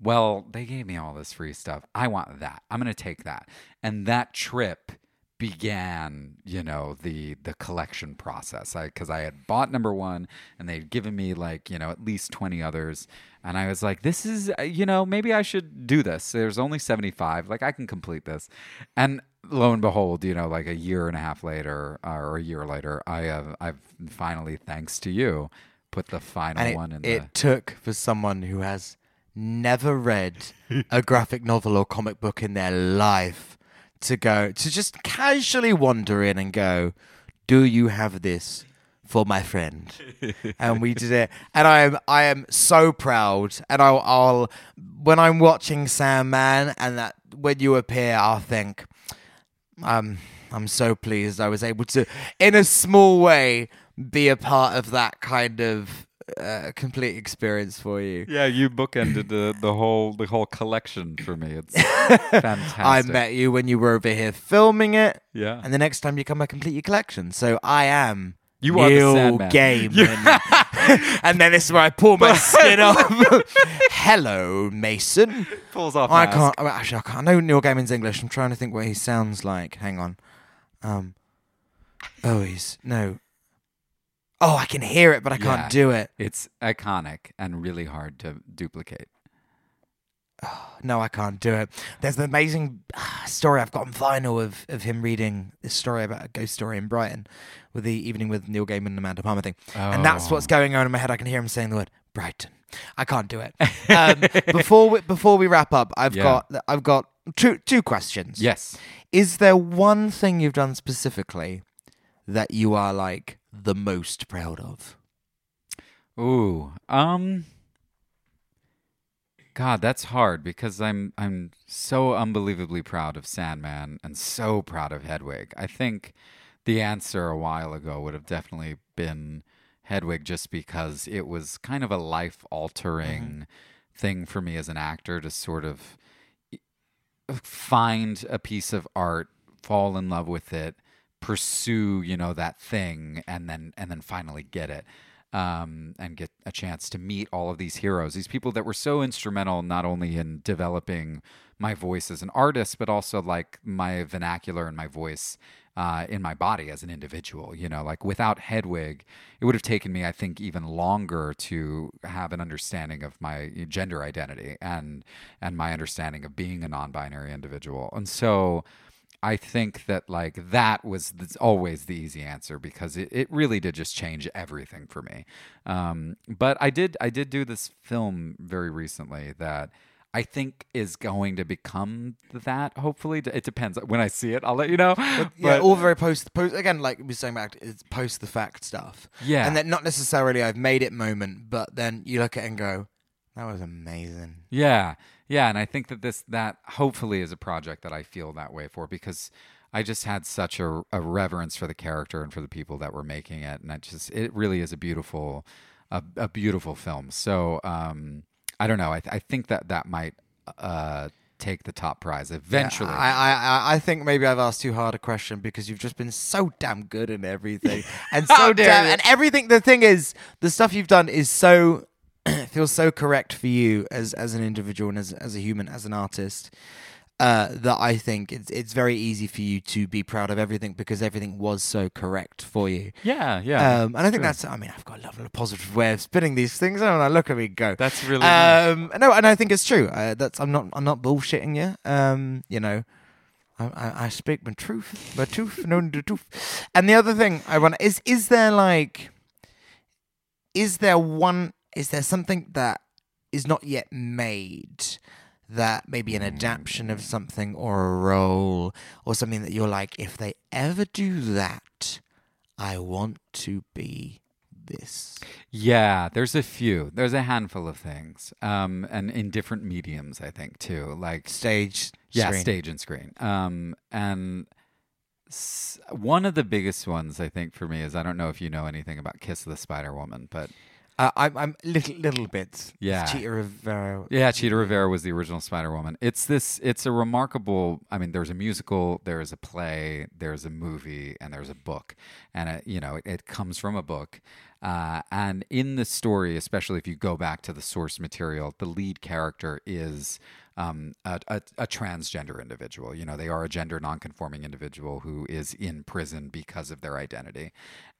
well, they gave me all this free stuff. I want that. I'm gonna take that. And that trip began you know the the collection process. I because i had bought number one and they'd given me like you know at least 20 others. And i was like this is uh, you know maybe i should do this. There's only 75 like i can complete this. And lo and behold you know like a year and a half later uh, or a year later i have i've finally thanks to you put the final it, one in it the took for someone who has never read a graphic novel or comic book in their life to go to just casually wander in and go, "Do you have this for my friend?" and we did it, and I am I am so proud. And I'll, I'll when I'm watching Sandman and that when you appear, I'll think, um, I'm so pleased I was able to, in a small way, be a part of that kind of uh, complete experience for you. yeah you bookended the the whole the whole collection for me it's fantastic I met you when you were over here filming it, yeah and the next time you come, I complete your collection. So I am You are the Neil Sandman. Gaiman. and then this is where I pull my skin off. Hello, Mason. pulls off I mask. can't. oh, Actually, I can't. I know Neil Gaiman's English. I'm trying to think what he sounds like. Hang on. Um. Oh, he's no. Oh, I can hear it, but I Yeah. can't do it. It's iconic and really hard to duplicate. No, I can't do it. There's an amazing ah, story I've got on vinyl of, of him reading this story about a ghost story in Brighton with the evening with Neil Gaiman and Amanda Palmer thing. And that's what's going on in my head. I can hear him saying the word Brighton. I can't do it. Um, before we before we wrap up, I've Yeah. got I've got two two questions. Yes. Is there one thing you've done specifically that you are like the most proud of? Ooh. Um God, that's hard because I'm I'm so unbelievably proud of Sandman and so proud of Hedwig. I think the answer a while ago would have definitely been Hedwig just because it was kind of a life altering thing for me as an actor to sort of find a piece of art, fall in love with it, pursue, you know, that thing and then and then finally get it. Um, and get a chance to meet all of these heroes, these people that were so instrumental not only in developing my voice as an artist, but also like my vernacular and my voice uh, in my body as an individual. You know, like without Hedwig, it would have taken me, I think, even longer to have an understanding of my gender identity and and my understanding of being a non-binary individual. And so, I think that like that was th- always the easy answer because it, it really did just change everything for me. Um, but I did I did do this film very recently that I think is going to become that. Hopefully, it depends. When I see it, I'll let you know. yeah, But- all very post post again, like we were saying back, it's post the fact stuff. Yeah. and then not necessarily I've made it moment, but then you look at it and go, that was amazing. Yeah, yeah, and I think that this that hopefully is a project that I feel that way for because I just had such a, a reverence for the character and for the people that were making it, and it just it really is a beautiful, a, a beautiful film. So um, I don't know. I, I think that that might uh, take the top prize eventually. I, I I- I think maybe I've asked too hard a question because you've just been so damn good in everything, and so damn, and everything. The thing is, the stuff you've done is so feels so correct for you as as an individual and as as a human, as an artist. Uh, that I think it's it's very easy for you to be proud of everything because everything was so correct for you. yeah, yeah. Um, and I think that's, I mean, I've got a lovely positive way of spinning these things. And I look at me go, That's really nice. um, no, and I think it's true. Uh, that's, I'm not, I'm not bullshitting you. Um, you know, I, I, I speak my truth, my truth, no, the truth. And the other thing I want is, is there like, is there one, is there something that is not yet made that maybe an adaptation of something or a role or something that you're like, if they ever do that, I want to be this. Yeah, there's a few. There's a handful of things, um, and in different mediums, I think too. Like Stage, yeah, screen. stage and screen. Um, and s- one of the biggest ones I think for me is I don't know if you know anything about Kiss of the Spider Woman, but Uh, I'm, I'm little, little bits. Yeah. Chita Rivera. yeah, Chita Rivera was the original Spider Woman. It's this. It's a remarkable. I mean, there's a musical, there's a play, there's a movie, and there's a book, and it, you know, it, it comes from a book. Uh, and in the story, especially if you go back to the source material, the lead character is um, a, a, a transgender individual. You know, they are a gender nonconforming individual who is in prison because of their identity.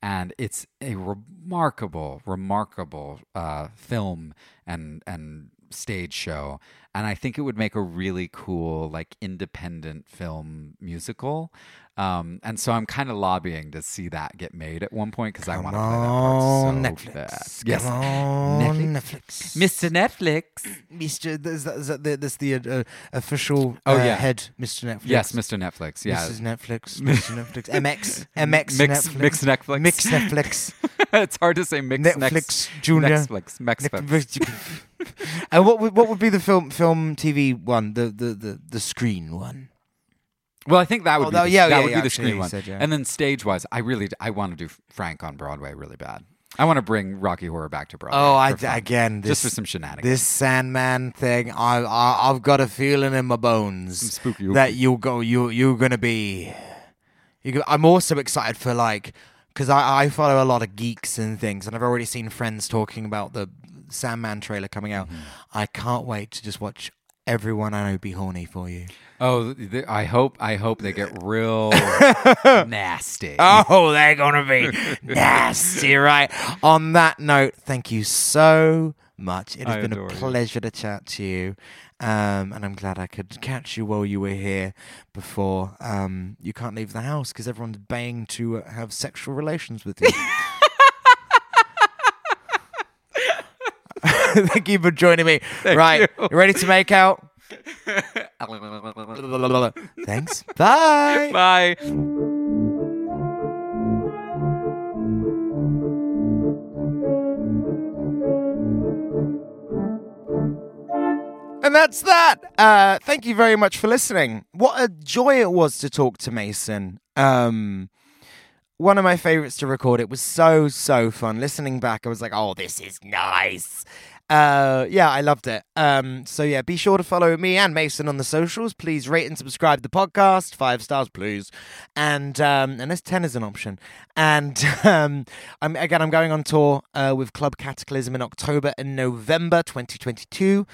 And it's a remarkable, remarkable uh, film and and stage show and i think it would make a really cool like independent film musical um, and so i'm kind of lobbying to see that get made at one point because i want to play that on, part so Netflix. bad Come on, Netflix. Netflix. mr netflix Mr. There's, there's, there's the uh, uh, official Oh, uh, yeah. head, Mr. Netflix. yes mr netflix yeah Mrs. Netflix, Mr. Netflix, MX, MX, Mix- Netflix, mix Netflix. mix Netflix, it's hard to say mix Netflix Junior, netflix Netflix. Netflix. and what would what would be the film film TV one, the the the, the screen one? Well, I think that would Oh, be the, yeah, that yeah, would yeah, be the actually, screen one. said, yeah. And then stage wise, I really I want to do Frank on Broadway really bad. I want to bring Rocky Horror back to Broadway. Oh, I for fun. again this, just for some shenanigans. This Sandman thing, I, I I've got a feeling in my bones spooky that you'll go you you're gonna be. You go, I'm also excited for like because I I follow a lot of geeks and things, and I've already seen friends talking about the Sandman trailer coming out. Mm-hmm. I can't wait to just watch everyone I know be horny for you. oh, th- I hope I hope they get real nasty. Oh, they're gonna be nasty, right? On that note, thank you so much. It has I been a adore you. pleasure to chat to you, um, and I'm glad I could catch you while you were here. Before um, you can't leave the house because everyone's baying to uh, have sexual relations with you. Thank you for joining me. right, you. you ready to make out? Thanks. Bye. Bye. And that's that. Uh, thank you very much for listening. What a joy it was to talk to Mason. Um, one of my favorites to record. It was so so fun. Listening back, I was like, "Oh, this is nice." Uh, yeah, I loved it. Um, so yeah, be sure to follow me and Mason on the socials. Please rate and subscribe the podcast. Five stars, please. And um, this ten is an option. And um, I'm again, I'm going on tour uh, with Club Cataclysm in October and November 2022.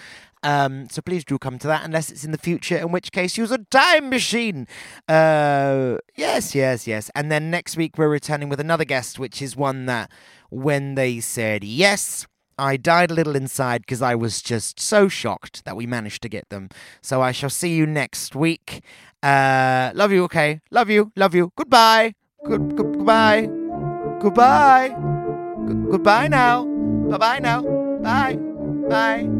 Um, so please do come to that, unless it's in the future, in which case use a time machine. Uh, yes, yes, yes. And then next week we're returning with another guest, which is one that when they said yes, I died a little inside because I was just so shocked that we managed to get them. So I shall see you next week. Uh, love you, okay? Love you, love you. Goodbye. Good, good goodbye. Goodbye. Good, goodbye now. Bye bye now. Bye. Bye.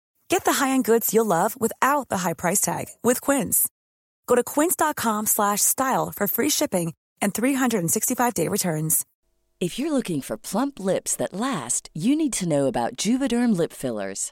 Get the high-end goods you'll love without the high price tag with Quince. Go to quince.com slash style for free shipping and 365-day returns. If you're looking for plump lips that last, you need to know about Juvederm lip fillers.